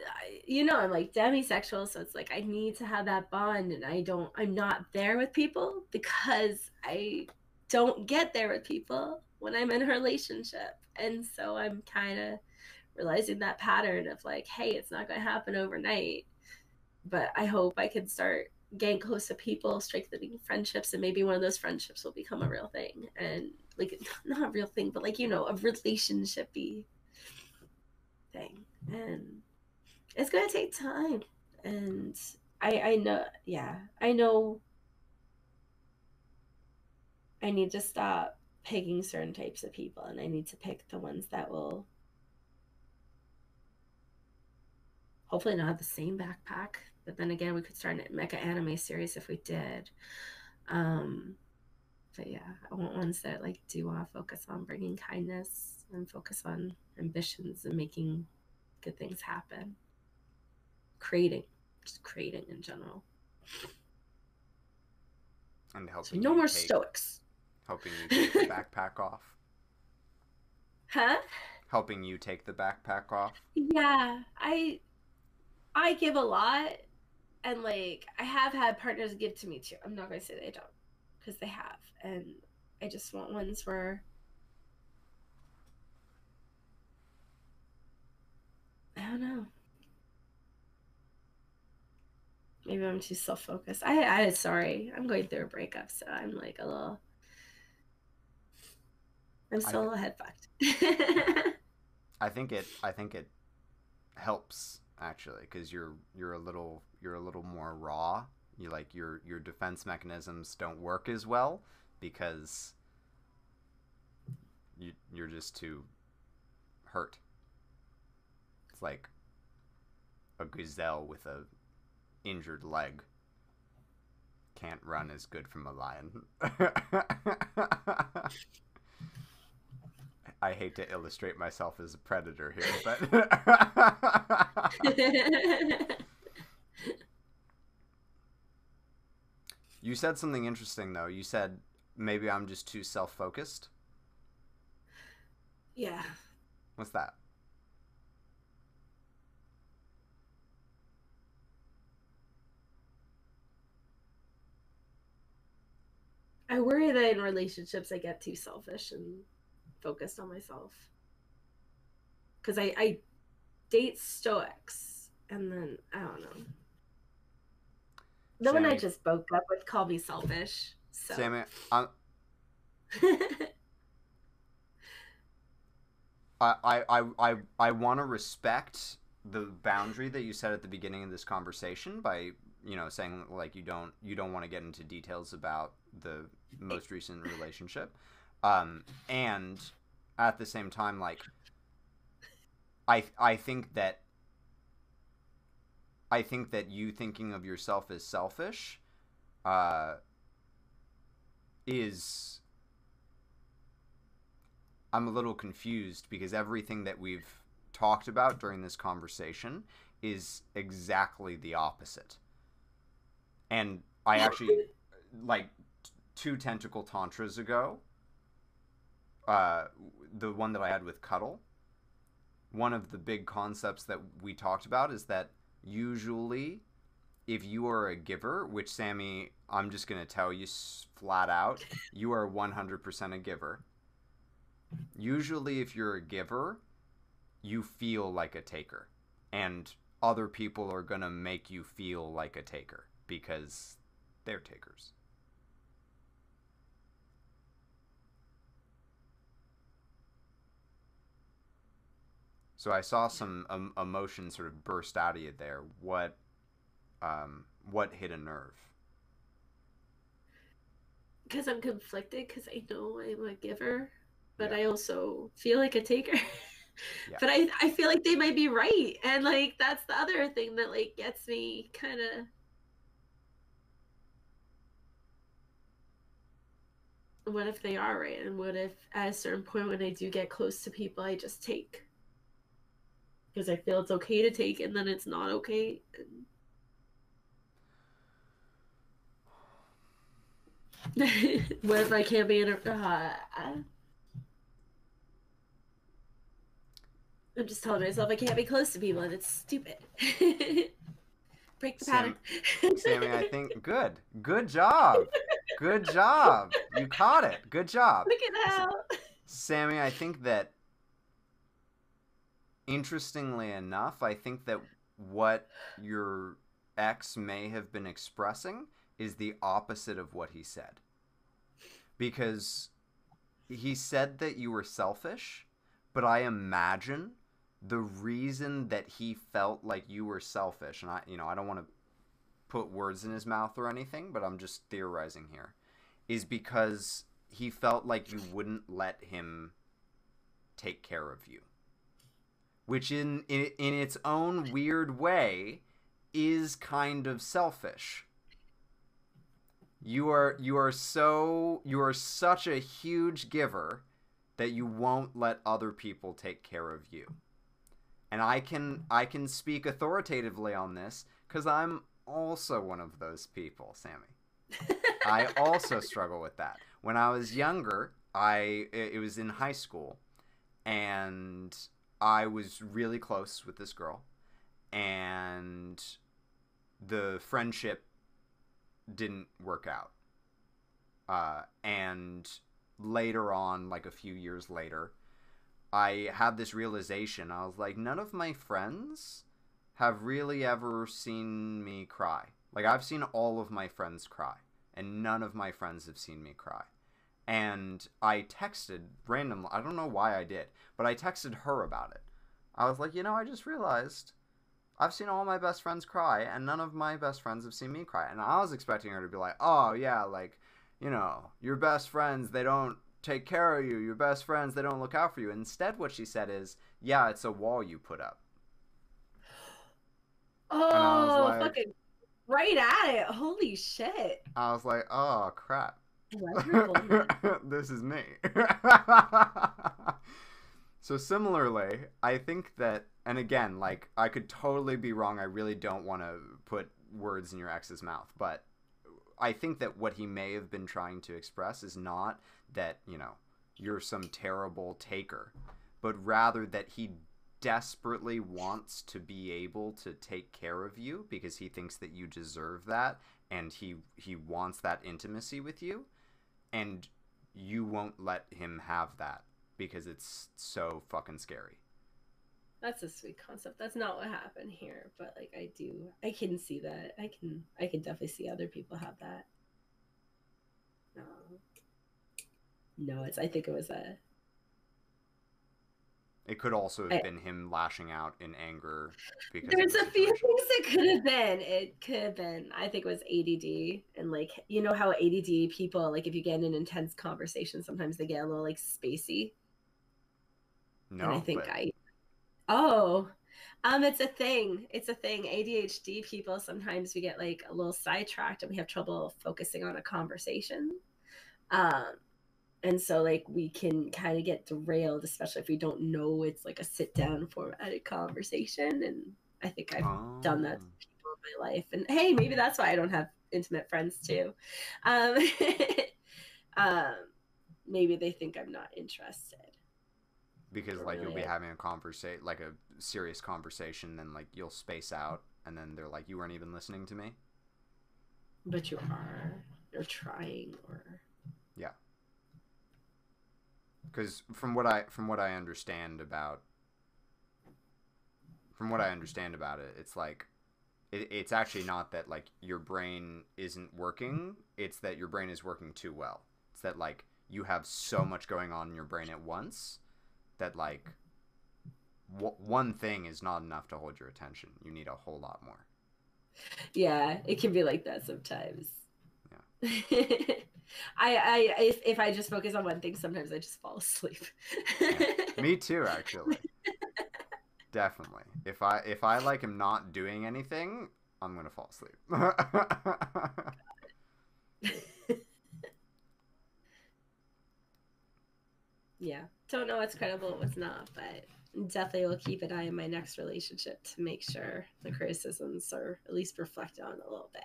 you know, I'm like demisexual, so it's like I need to have that bond, and I don't. I'm not there with people because I don't get there with people when I'm in a relationship, and so I'm kind of realizing that pattern of like, hey, it's not going to happen overnight, but I hope I can start getting close to people, strengthening friendships, and maybe one of those friendships will become a real thing. And like not a real thing, but like you know, a relationshipy thing. And it's gonna take time. And I I know yeah, I know I need to stop picking certain types of people and I need to pick the ones that will hopefully not have the same backpack. But then again, we could start a mecha anime series if we did. Um, but yeah, I want ones that like do want to focus on bringing kindness and focus on ambitions and making good things happen. Creating, just creating in general. And helping. So no more take, stoics. Helping you take the backpack off. Huh? Helping you take the backpack off. Yeah, I I give a lot and like I have had partners give to me too. I'm not gonna say they don't, because they have, and I just want ones where I don't know. Maybe I'm too self focused. I I sorry. I'm going through a breakup, so I'm like a little. I'm still I- a little head fucked. I think it. I think it helps actually because you're you're a little you're a little more raw. You like your your defense mechanisms don't work as well because you you're just too hurt. It's like a gazelle with a injured leg. Can't run as good from a lion. I hate to illustrate myself as a predator here, but You said something interesting though. You said maybe I'm just too self-focused. Yeah. What's that? I worry that in relationships I get too selfish and focused on myself. Cuz I I date stoics and then I don't know. The one I just broke up with called me selfish. So. Sammy, I'm, I, I, I, I want to respect the boundary that you set at the beginning of this conversation by you know saying like you don't you don't want to get into details about the most recent relationship um and at the same time like i i think that I think that you thinking of yourself as selfish uh, is. I'm a little confused because everything that we've talked about during this conversation is exactly the opposite. And I actually, like, two tentacle tantras ago, uh, the one that I had with Cuddle, one of the big concepts that we talked about is that usually if you are a giver, which Sammy, I'm just going to tell you flat out, you are 100% a giver. Usually, if you're a giver, you feel like a taker. And other people are going to make you feel like a taker because they're takers. So I saw some um, emotion sort of burst out of you there. What, um, what hit a nerve? Because I'm conflicted. Because I know I'm a giver, but yeah. I also feel like a taker. yeah. But I, I feel like they might be right, and like that's the other thing that like gets me kind of what if they are right and what if at a certain point when i do get close to people i just take because I feel it's okay to take and then it's not okay. what if I can't be in a? Uh, I'm just telling myself I can't be close to people, and it's stupid. Break the Sam, pattern. Sammy, I think good, good job, good job. You caught it. Good job. Look at that. Sammy, I think that interestingly enough, I think that what your ex may have been expressing is the opposite of what he said. Because he said that you were selfish, but I imagine the reason that he felt like you were selfish, and I, you know, I don't want to put words in his mouth or anything, but I'm just theorizing here, is because he felt like you wouldn't let him take care of you which in, in in its own weird way is kind of selfish. You are you are so you are such a huge giver that you won't let other people take care of you. And I can I can speak authoritatively on this cuz I'm also one of those people, Sammy. I also struggle with that. When I was younger, I it was in high school and I was really close with this girl, and the friendship didn't work out. Uh, and later on, like a few years later, I had this realization. I was like, none of my friends have really ever seen me cry. Like, I've seen all of my friends cry, and none of my friends have seen me cry and I texted randomly. I don't know why I did, but I texted her about it. I was like, you know, I just realized I've seen all my best friends cry, and none of my best friends have seen me cry. And I was expecting her to be like, oh, yeah, like, you know, your best friends, they don't take care of you. Your best friends, they don't look out for you. Instead, what she said is, yeah, it's a wall you put up. Oh, like, fucking right at it. Holy shit. I was like, oh crap. this is me. so similarly, I think that and again, like I could totally be wrong. I really don't want to put words in your ex's mouth, but I think that what he may have been trying to express is not that, you know, you're some terrible taker, but rather that he desperately wants to be able to take care of you because he thinks that you deserve that and he he wants that intimacy with you and you won't let him have that because it's so fucking scary. That's a sweet concept. That's not what happened here, but like I do, I can see that. I can, I can definitely see other people have that. No, no, it's. I think it was a. It could also have been him lashing out in anger. Because there's a few things it could have been. It could have been. I think it was ADD and like you know how ADD people like if you get in an intense conversation, sometimes they get a little like spacey. No, and I think but... I Oh, um, it's a thing. It's a thing. ADHD people sometimes we get like a little sidetracked and we have trouble focusing on a conversation. Um, and so like we can kind of get derailed, especially if we don't know it's like a sit down formatted conversation. And I think I've oh. done that to oh. people in my life. And hey, maybe that's why I don't have intimate friends too. Um, um, maybe they think I'm not interested because like you'll be having a conversation like a serious conversation then like you'll space out and then they're like you weren't even listening to me but you are you're trying or yeah because from what i from what i understand about from what i understand about it it's like it, it's actually not that like your brain isn't working it's that your brain is working too well it's that like you have so much going on in your brain at once that like w- one thing is not enough to hold your attention. You need a whole lot more. Yeah, it can be like that sometimes. I, I if, if I just focus on one thing, sometimes I just fall asleep. yeah. Me too, actually. Definitely. If I if I like am not doing anything, I'm gonna fall asleep. yeah don't know what's credible, what's not, but definitely will keep an eye on my next relationship to make sure the criticisms are at least reflected on a little bit.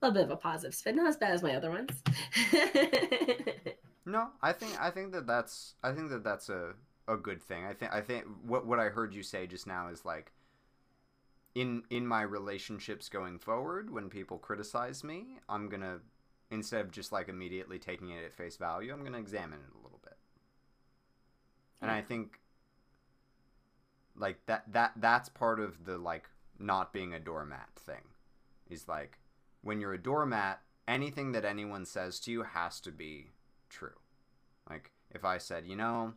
A little bit of a positive spin, not as bad as my other ones. no, I think I think that that's I think that that's a a good thing. I think I think what what I heard you say just now is like in in my relationships going forward when people criticize me, I'm going to instead of just like immediately taking it at face value, I'm going to examine it a little bit. And I think like that that that's part of the like not being a doormat thing. Is like when you're a doormat, anything that anyone says to you has to be true. Like if I said, you know,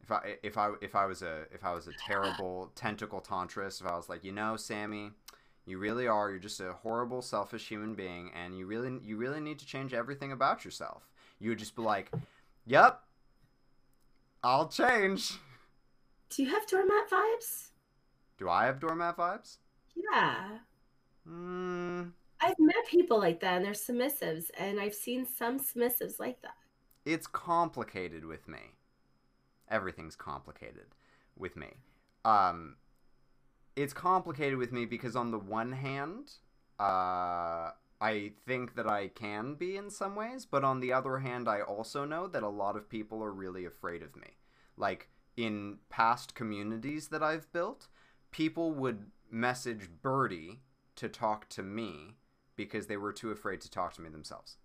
if I if I if I was a if I was a terrible tentacle tantrist, if I was like, you know, Sammy, you really are. You're just a horrible, selfish human being, and you really, you really need to change everything about yourself. You would just be like, "Yep, I'll change." Do you have doormat vibes? Do I have doormat vibes? Yeah. Hmm. I've met people like that, and they're submissives, and I've seen some submissives like that. It's complicated with me. Everything's complicated with me. Um, it's complicated with me because on the one hand, uh, I think that I can be in some ways, but on the other hand, I also know that a lot of people are really afraid of me. Like in past communities that I've built, people would message Birdie to talk to me because they were too afraid to talk to me themselves.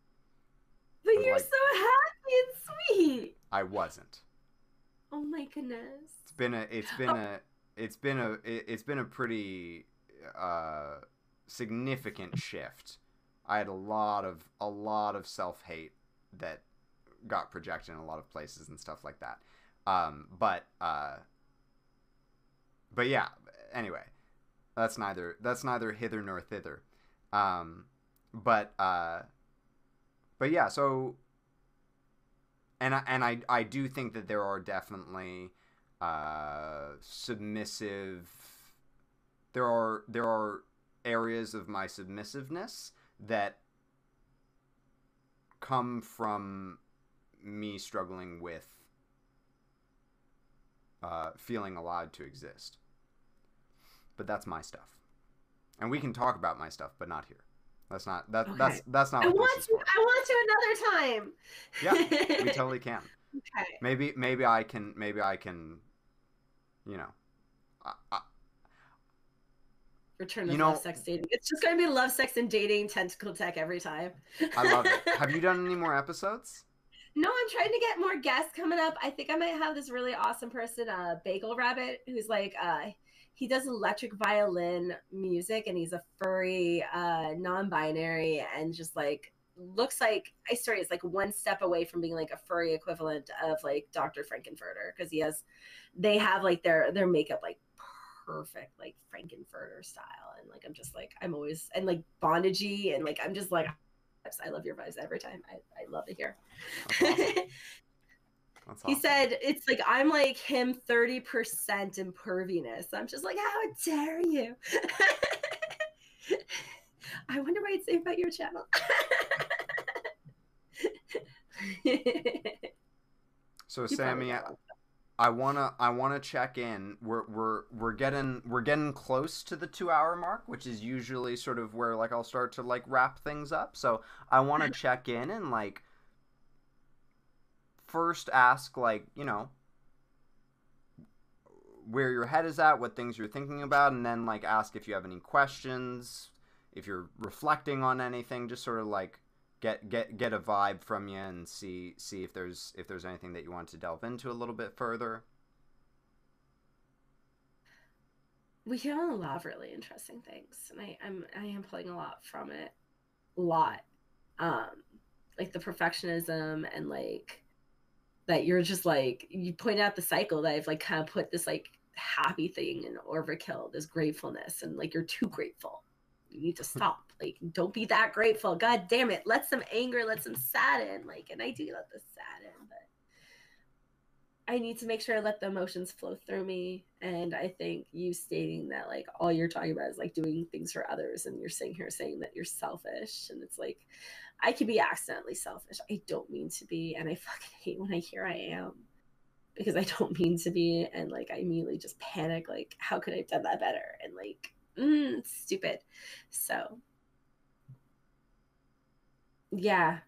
But you're like, so happy and sweet. I wasn't. Oh my goodness. It's been a it's been oh. a it's been a it's been a pretty uh, significant shift. I had a lot of a lot of self hate that got projected in a lot of places and stuff like that. Um, but uh, but yeah. Anyway, that's neither that's neither hither nor thither. Um, but uh, but yeah. So and I, and I I do think that there are definitely uh, submissive there are there are areas of my submissiveness that come from me struggling with uh, feeling allowed to exist. But that's my stuff, and we can talk about my stuff, but not here. That's not that. Okay. That's that's not. I what want this is to. for. I want to another time. Yeah, we totally can. Okay. Maybe maybe I can maybe I can, you know, I, I, Return You of know- love, sex, dating. It's just going to be love, sex, and dating. Tentacle tech every time. I love it. Have you done any more episodes? No, I'm trying to get more guests coming up. I think I might have this really awesome person, uh, Bagel Rabbit, who's like, uh, he does electric violin music and he's a furry, uh, non binary, and just like looks like, I swear, he's like one step away from being like a furry equivalent of like Dr. Frank-N-Furter because he has, they have like their, their makeup like perfect, like Frank-N-Furter style. And like, I'm just like, I'm always, and like bondagey, and like, I'm just like, I love your vibes every time. I, I love it here. Awesome. That's He awesome. said it's like I'm like him 30% in perviness. I'm just like, how dare you? I wonder what he'd say about your channel. So You Sammy, I. I wanna I wanna check in. We're we're we're getting we're getting close to the two hour mark, which is usually sort of where like I'll start to like wrap things up. So I wanna check in and like first ask like, you know, where your head is at, what things you're thinking about, and then like ask if you have any questions, if you're reflecting on anything, just sort of like get get get a vibe from you and see see if there's if there's anything that you want to delve into a little bit further. we hit a lot of really interesting things, and I, I'm I am pulling a lot from it. A lot. Um, like the perfectionism and like that you're just like you point out the cycle that I've like kind of put this like happy thing in overkill, this gratefulness, and like you're too grateful. You need to stop. Like, don't be that grateful. God damn it. Let some anger, let some sadden. Like, and I do let the sadden, but I need to make sure I let the emotions flow through me. And I think you stating that like all you're talking about is like doing things for others, and you're sitting here saying that you're selfish, and it's like I could be accidentally selfish. I don't mean to be, and I fucking hate when I hear I am because I don't mean to be, and like I immediately just panic. Like, how could I have done that better? And like, mm, stupid. So, yeah,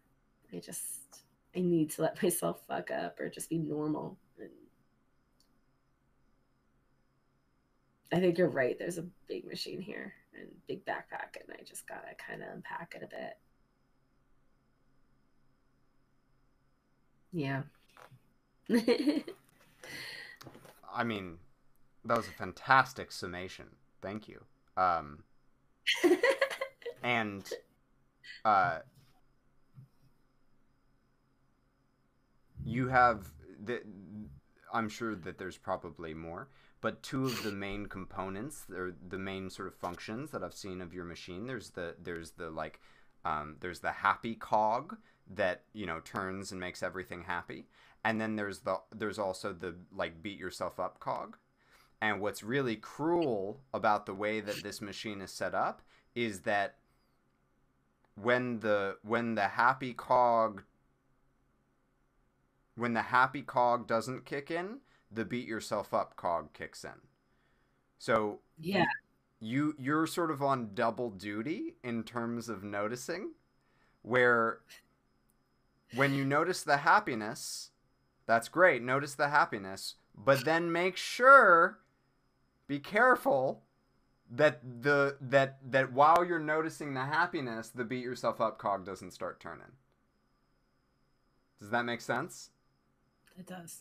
I just I need to let myself fuck up or just be normal. And I think you're right. There's a big machine here and big backpack, and I just gotta kind of unpack it a bit. Yeah. I mean, that was a fantastic summation. Thank you. Um, and uh, you have the. I'm sure that there's probably more, but two of the main components, or the main sort of functions that I've seen of your machine. There's the there's the like, um, there's the happy cog that you know turns and makes everything happy, and then there's the there's also the like beat yourself up cog. And what's really cruel about the way that this machine is set up is that when the when the happy cog when the happy cog doesn't kick in, the beat yourself up cog kicks in. So yeah. you you're sort of on double duty in terms of noticing where when you notice the happiness that's great notice the happiness but then make sure be careful that the that that while you're noticing the happiness the beat yourself up cog doesn't start turning does that make sense It does.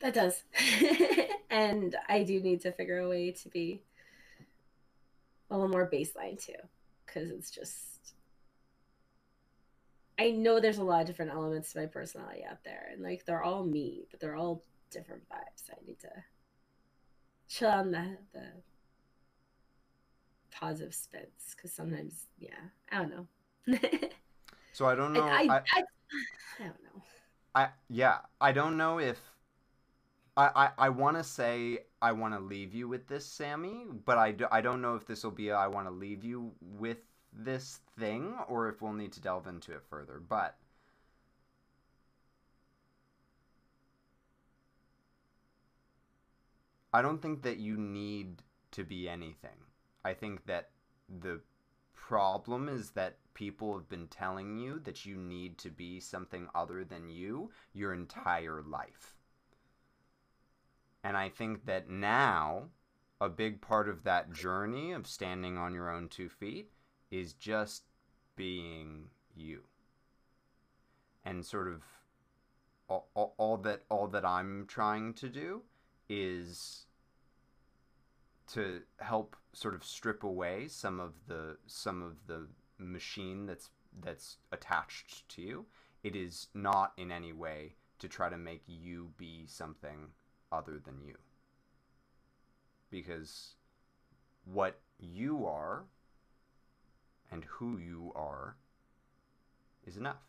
That does. and I do need to figure a way to be a little more baseline too. Because it's just. I know there's a lot of different elements to my personality out there. And like they're all me, but they're all different vibes. I need to chill on the, the positive spins. Because sometimes, yeah, I don't know. so i don't know I, I, I, I, I don't know. I yeah, I don't know if I, I, I want to say I want to leave you with this, Sammy, but I, do, I don't know if this will be a, I want to leave you with this thing or if we'll need to delve into it further. But I don't think that you need to be anything. I think that the problem is that people have been telling you that you need to be something other than you your entire life. And I think that now, a big part of that journey of standing on your own two feet is just being you. And sort of all, all, all that all that I'm trying to do is to help sort of strip away some of the some of the machine that's that's attached to you. It is not in any way to try to make you be something other than you. Because what you are and who you are is enough.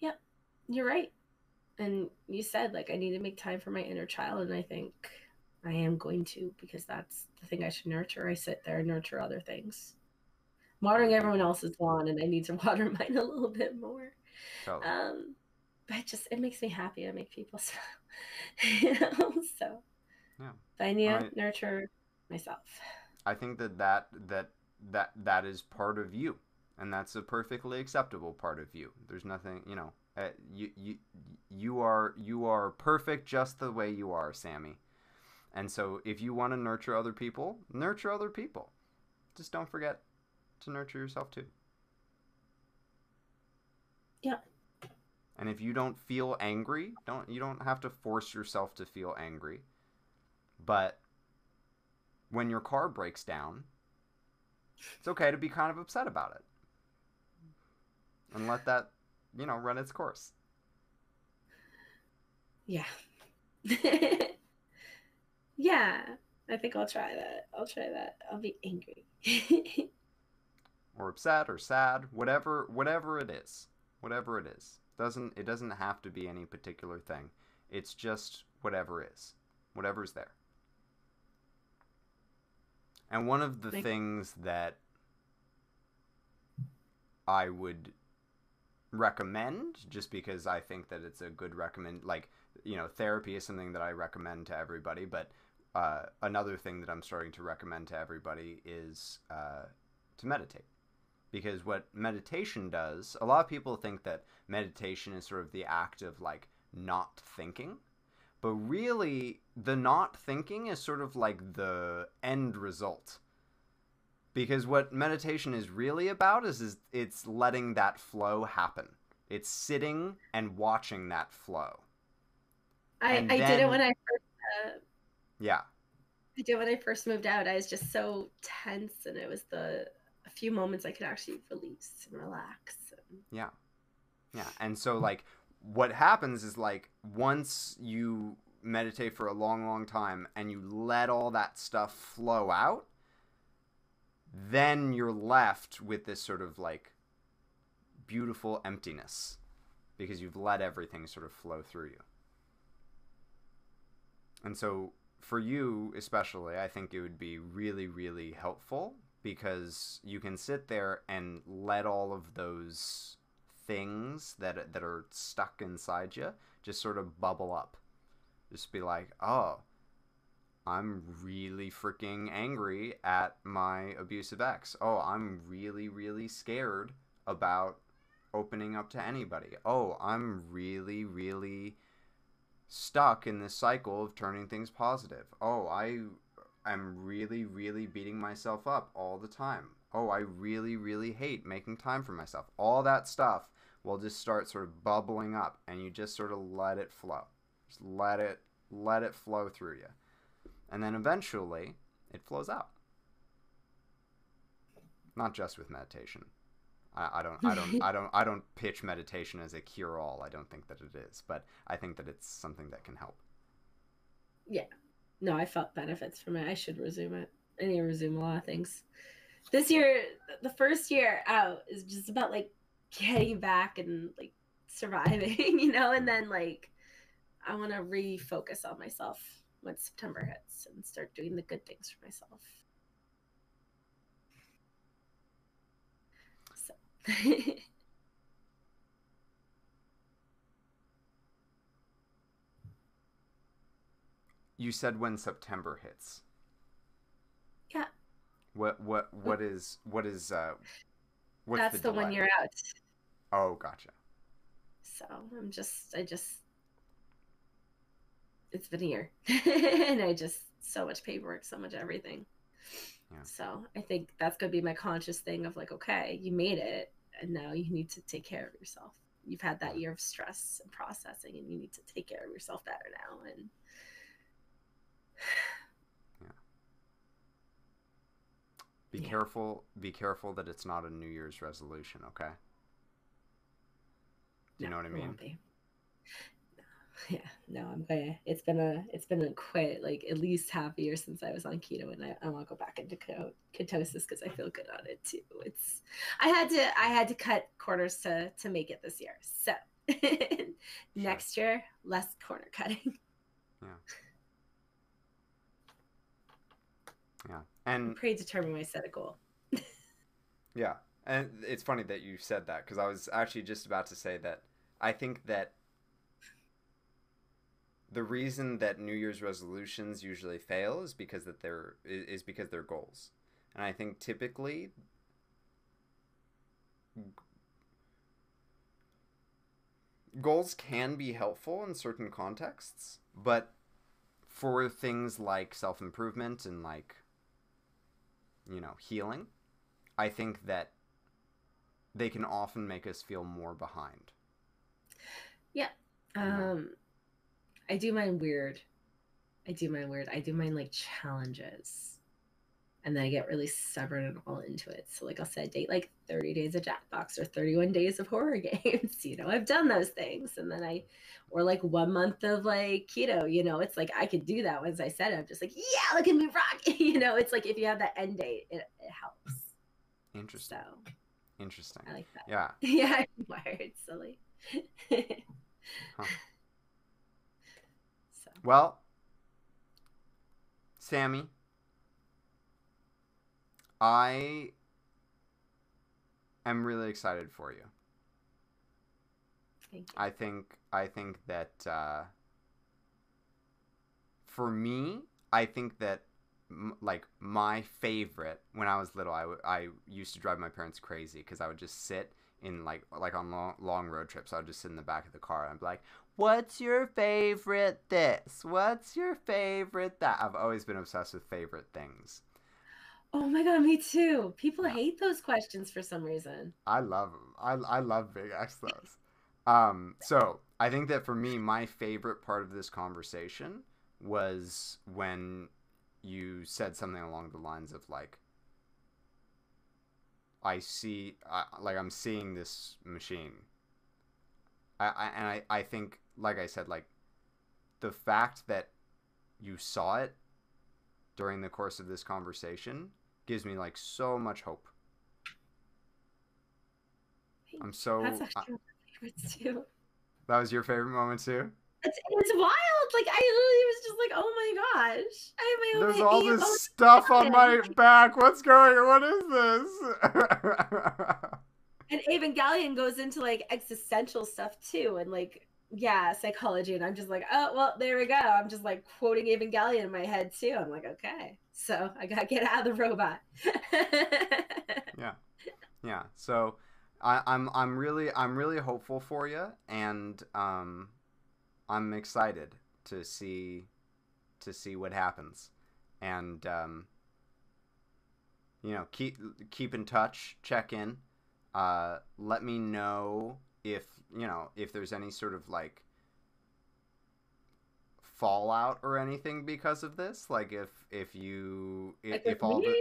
Yep, you're right. And you said, like, I need to make time for my inner child. And I think I am going to because that's the thing I should nurture. I sit there and nurture other things. watering everyone else's lawn, and I need to water mine a little bit more. Totally. Um, but it just it makes me happy to make people smile. you know, so yeah, I need to nurture myself. I think that that that that that is part of you, and that's a perfectly acceptable part of you. There's nothing, you know, uh, you you you are you are perfect just the way you are, Sammy. And so if you want to nurture other people, nurture other people. Just don't forget to nurture yourself too. Yeah. And if you don't feel angry, don't you don't have to force yourself to feel angry. But when your car breaks down, it's okay to be kind of upset about it. And let that, you know, run its course. Yeah. Yeah, I think I'll try that. I'll try that. I'll be angry. or upset or sad, whatever whatever it is. Whatever it is. Doesn't it doesn't have to be any particular thing. It's just whatever is. Whatever's there. And one of the Thank- things that I would recommend just because I think that it's a good recommend like you know therapy is something that I recommend to everybody but uh, another thing that I'm starting to recommend to everybody is uh, to meditate. Because what meditation does, a lot of people think that meditation is sort of the act of like not thinking. But really, the not thinking is sort of like the end result. Because what meditation is really about is, is it's letting that flow happen. It's sitting and watching that flow. I, I did it when I first uh, yeah. I did when I first moved out. I was just so tense, and it was the few moments I could actually release and relax. And... Yeah. Yeah. And so, like, what happens is, like, once you meditate for a long, long time and you let all that stuff flow out, then you're left with this sort of like beautiful emptiness because you've let everything sort of flow through you. And so for you especially, I think it would be really, really helpful because you can sit there and let all of those things that that are stuck inside you just sort of bubble up. Just be like, "Oh, I'm really freaking angry at my abusive ex. Oh, I'm really really scared about opening up to anybody. Oh, I'm really really stuck in this cycle of turning things positive. Oh, I am really, really beating myself up all the time. Oh, I really, really hate making time for myself. All that stuff will just start sort of bubbling up and you just sort of let it flow. Just let it let it flow through you. And then eventually it flows out. Not just with meditation. I, I don't I don't I don't I don't pitch meditation as a cure all. I don't think that it is, but I think that it's something that can help. Yeah. No, I felt benefits from it. I should resume it. I need to resume a lot of things. This year, the first year out is just about like getting back and like surviving, you know, and then like I want to refocus on myself when September hits and start doing the good things for myself. So. you said when September hits. Yeah. What what what is what is uh what's That's the, the one you're out. Oh, gotcha. So I'm just I just it's been a year. and I just so much paperwork, so much everything. Yeah. So I think that's gonna be my conscious thing of like, okay, you made it and now you need to take care of yourself. You've had that year of stress and processing and you need to take care of yourself better now and yeah. Be yeah. careful. Be careful that it's not a New Year's resolution. Okay. Do you no, know what I mean? Yeah, no, I'm gonna. It's been a, it's been a quite like at least half a year since I was on keto, and I, I want to go back into ketosis because I feel good on it too. It's, I had to, I had to cut corners to to make it this year. So next year, less corner cutting. Yeah. Yeah, and I'm predetermined when I set a goal. yeah, and it's funny that you said that because I was actually just about to say that I think that the reason that New Year's resolutions usually fail is because that they're is because they're goals, and I think typically goals can be helpful in certain contexts, but for things like self improvement and like you know, healing, I think that they can often make us feel more behind. Yeah. Um I do mind weird. I do mind weird. I do mind like challenges. And then I get really stubborn and all into it. So like I said, date like 30 days of Jackbox or 31 days of horror games. you know, I've done those things. And then I or like one month of like keto, you know, it's like I could do that once I said it. I'm just like, yeah, look at me rock. you know, it's like if you have that end date, it, it helps. Interesting. So interesting. I like that. Yeah. yeah, I'm wired silly. huh. So well, Sammy, I am really excited for you. Thank you. I think I think that uh, for me, I think that m- like my favorite when I was little, I, w- I used to drive my parents crazy because I would just sit in like like on long, long road trips. I would just sit in the back of the car and I'd be like, "What's your favorite this? What's your favorite that?" I've always been obsessed with favorite things. Oh my god, me too. People hate those questions for some reason. I love them. I I love being asked those. Um, so I think that for me, my favorite part of this conversation was when you said something along the lines of like, I see, uh, like I'm seeing this machine. I, I and I, I think, like I said, like the fact that you saw it during the course of this conversation gives me like so much hope. I'm so. That's actually favorites too. That was your favorite moment too. It's, it's wild. Like I literally was just like, oh my gosh, I have my There's all this oh stuff on my back. What's going? On? What is this? and Evangelion goes into like existential stuff too, and like yeah, psychology. And I'm just like, oh well, there we go. I'm just like quoting Evangelion in my head too. I'm like, okay, so I gotta get out of the robot. yeah, yeah. So I, I'm I'm really I'm really hopeful for you, and um, I'm excited to see to see what happens, and um, you know keep keep in touch, check in, uh, let me know if you know if there's any sort of like fallout or anything because of this like if if you if, if all the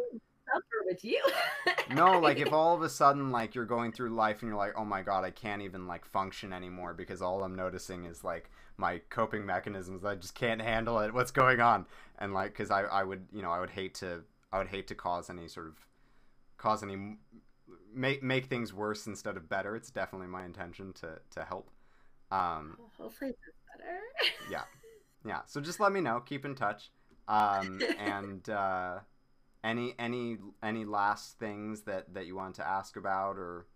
suffer with you. no, like if all of a sudden like you're going through life and you're like, oh my god, I can't even like function anymore because all I'm noticing is like my coping mechanisms. I just can't handle it. What's going on? And like, because I I would you know I would hate to I would hate to cause any sort of cause any make make things worse instead of better. It's definitely my intention to to help. Um, well, hopefully it's better. yeah, yeah. So just let me know. Keep in touch. Um, and uh, any any any last things that that you want to ask about or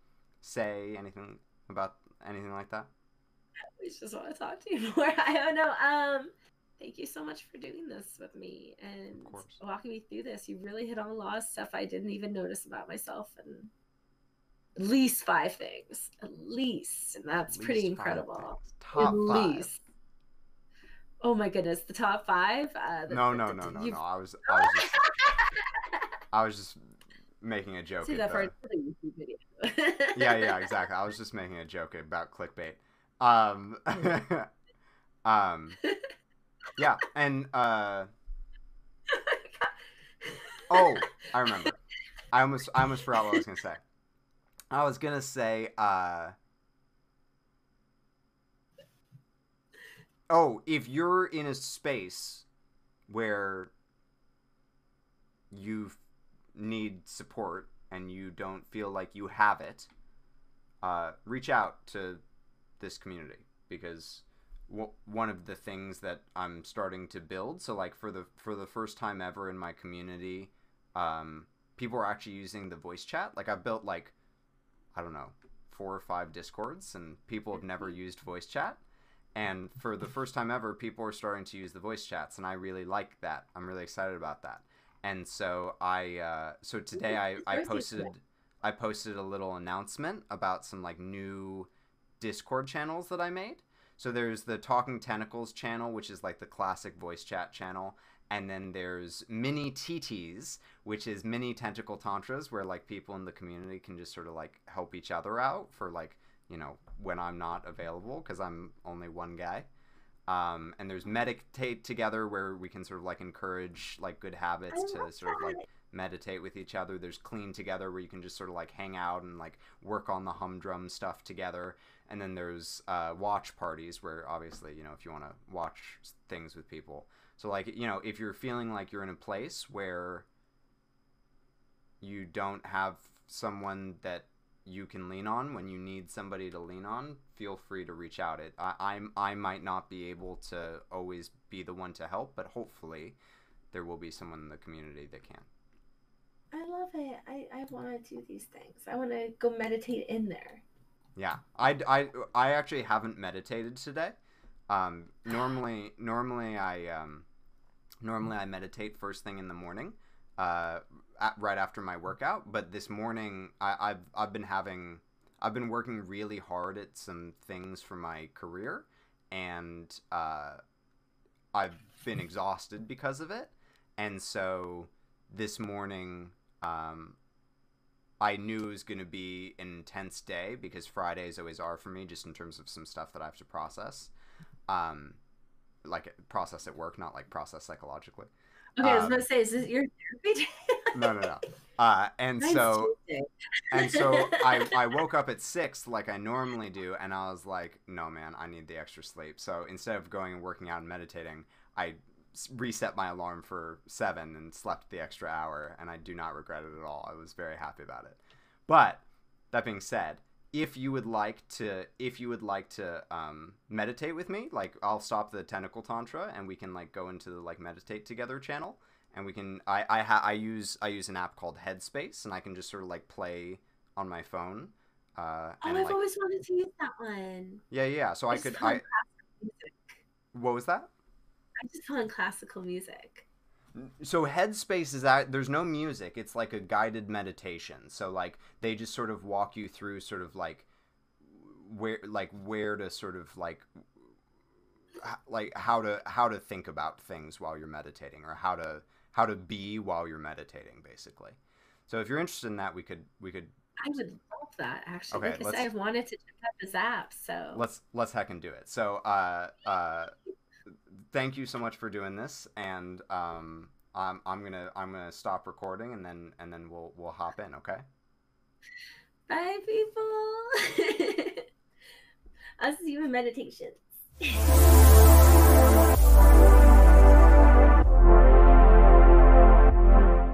say anything about anything like that? I just want to talk to you more. I don't know. Um, thank you so much for doing this with me and walking me through this. You really hit on a lot of stuff I didn't even notice about myself and at least five things. At least. And that's pretty incredible. Top at five. least. Oh my goodness, the top five? Uh, the, no, no, the, no, no, no. I was, I was just, I was just making a joke. See that the... YouTube video. yeah, yeah, exactly. I was just making a joke about clickbait. Um, um, yeah, and uh, oh, I remember. I almost, I almost forgot what I was gonna say. I was gonna say, uh, oh, if you're in a space where you need support and you don't feel like you have it, uh, reach out to this community because w- one of the things that I'm starting to build. So like for the for the first time ever in my community, um, people are actually using the voice chat. Like I've built like I don't know four or five discords, and people have never used voice chat. And for the first time ever, people are starting to use the voice chats, and I really like that. I'm really excited about that. And so I, uh, so today I, I posted, I posted a little announcement about some like new Discord channels that I made. So there's the Talking Tentacles channel, which is like the classic voice chat channel. And then there's mini TTs, which is mini tentacle tantras, where like people in the community can just sort of like help each other out for like, you know, when I'm not available because I'm only one guy. Um, and there's meditate together where we can sort of like encourage like good habits to sort of like meditate with each other. There's clean together where you can just sort of like hang out and like work on the humdrum stuff together and then there's uh, watch parties where obviously you know if you want to watch things with people so like you know if you're feeling like you're in a place where you don't have someone that you can lean on when you need somebody to lean on feel free to reach out it I, I'm I might not be able to always be the one to help but hopefully there will be someone in the community that can I love it. I, I want to do these things. I want to go meditate in there. Yeah, I, I, I actually haven't meditated today. Um, normally, normally I, um, normally I meditate first thing in the morning, uh, at, right after my workout. But this morning, I, I've, I've been having, I've been working really hard at some things for my career, and uh, I've been exhausted because of it. And so this morning, um, I knew it was going to be an intense day because Fridays always are for me, just in terms of some stuff that I have to process. Um, like process at work, not like process psychologically. Okay, um, I was about to say, is this your therapy day? no, no, no. Uh, and Mine's so, and so I, I woke up at six like I normally do, and I was like, no, man, I need the extra sleep. So instead of going and working out and meditating, I reset my alarm for seven and slept the extra hour, and I do not regret it at all. I was very happy about it. But that being said, if you would like to, if you would like to um, meditate with me, like I'll stop the tentacle tantra, and we can like go into the like meditate together channel, and we can. I I, ha- I use I use an app called Headspace, and I can just sort of like play on my phone. Uh, oh, and, I've like, always wanted to use that one. Yeah, yeah. So I could. I. What was that? I just on classical music. So Headspace is that there's no music. It's like a guided meditation. So like they just sort of walk you through sort of like where like where to sort of like like how to how to think about things while you're meditating or how to how to be while you're meditating basically. So if you're interested in that we could we could I would love that actually okay, because I've wanted to check out this app. So let's let's heck and do it. So uh uh thank you so much for doing this, and um, I'm I'm gonna I'm gonna stop recording, and then and then we'll we'll hop in. Okay. Bye, people. I'll see you in meditation.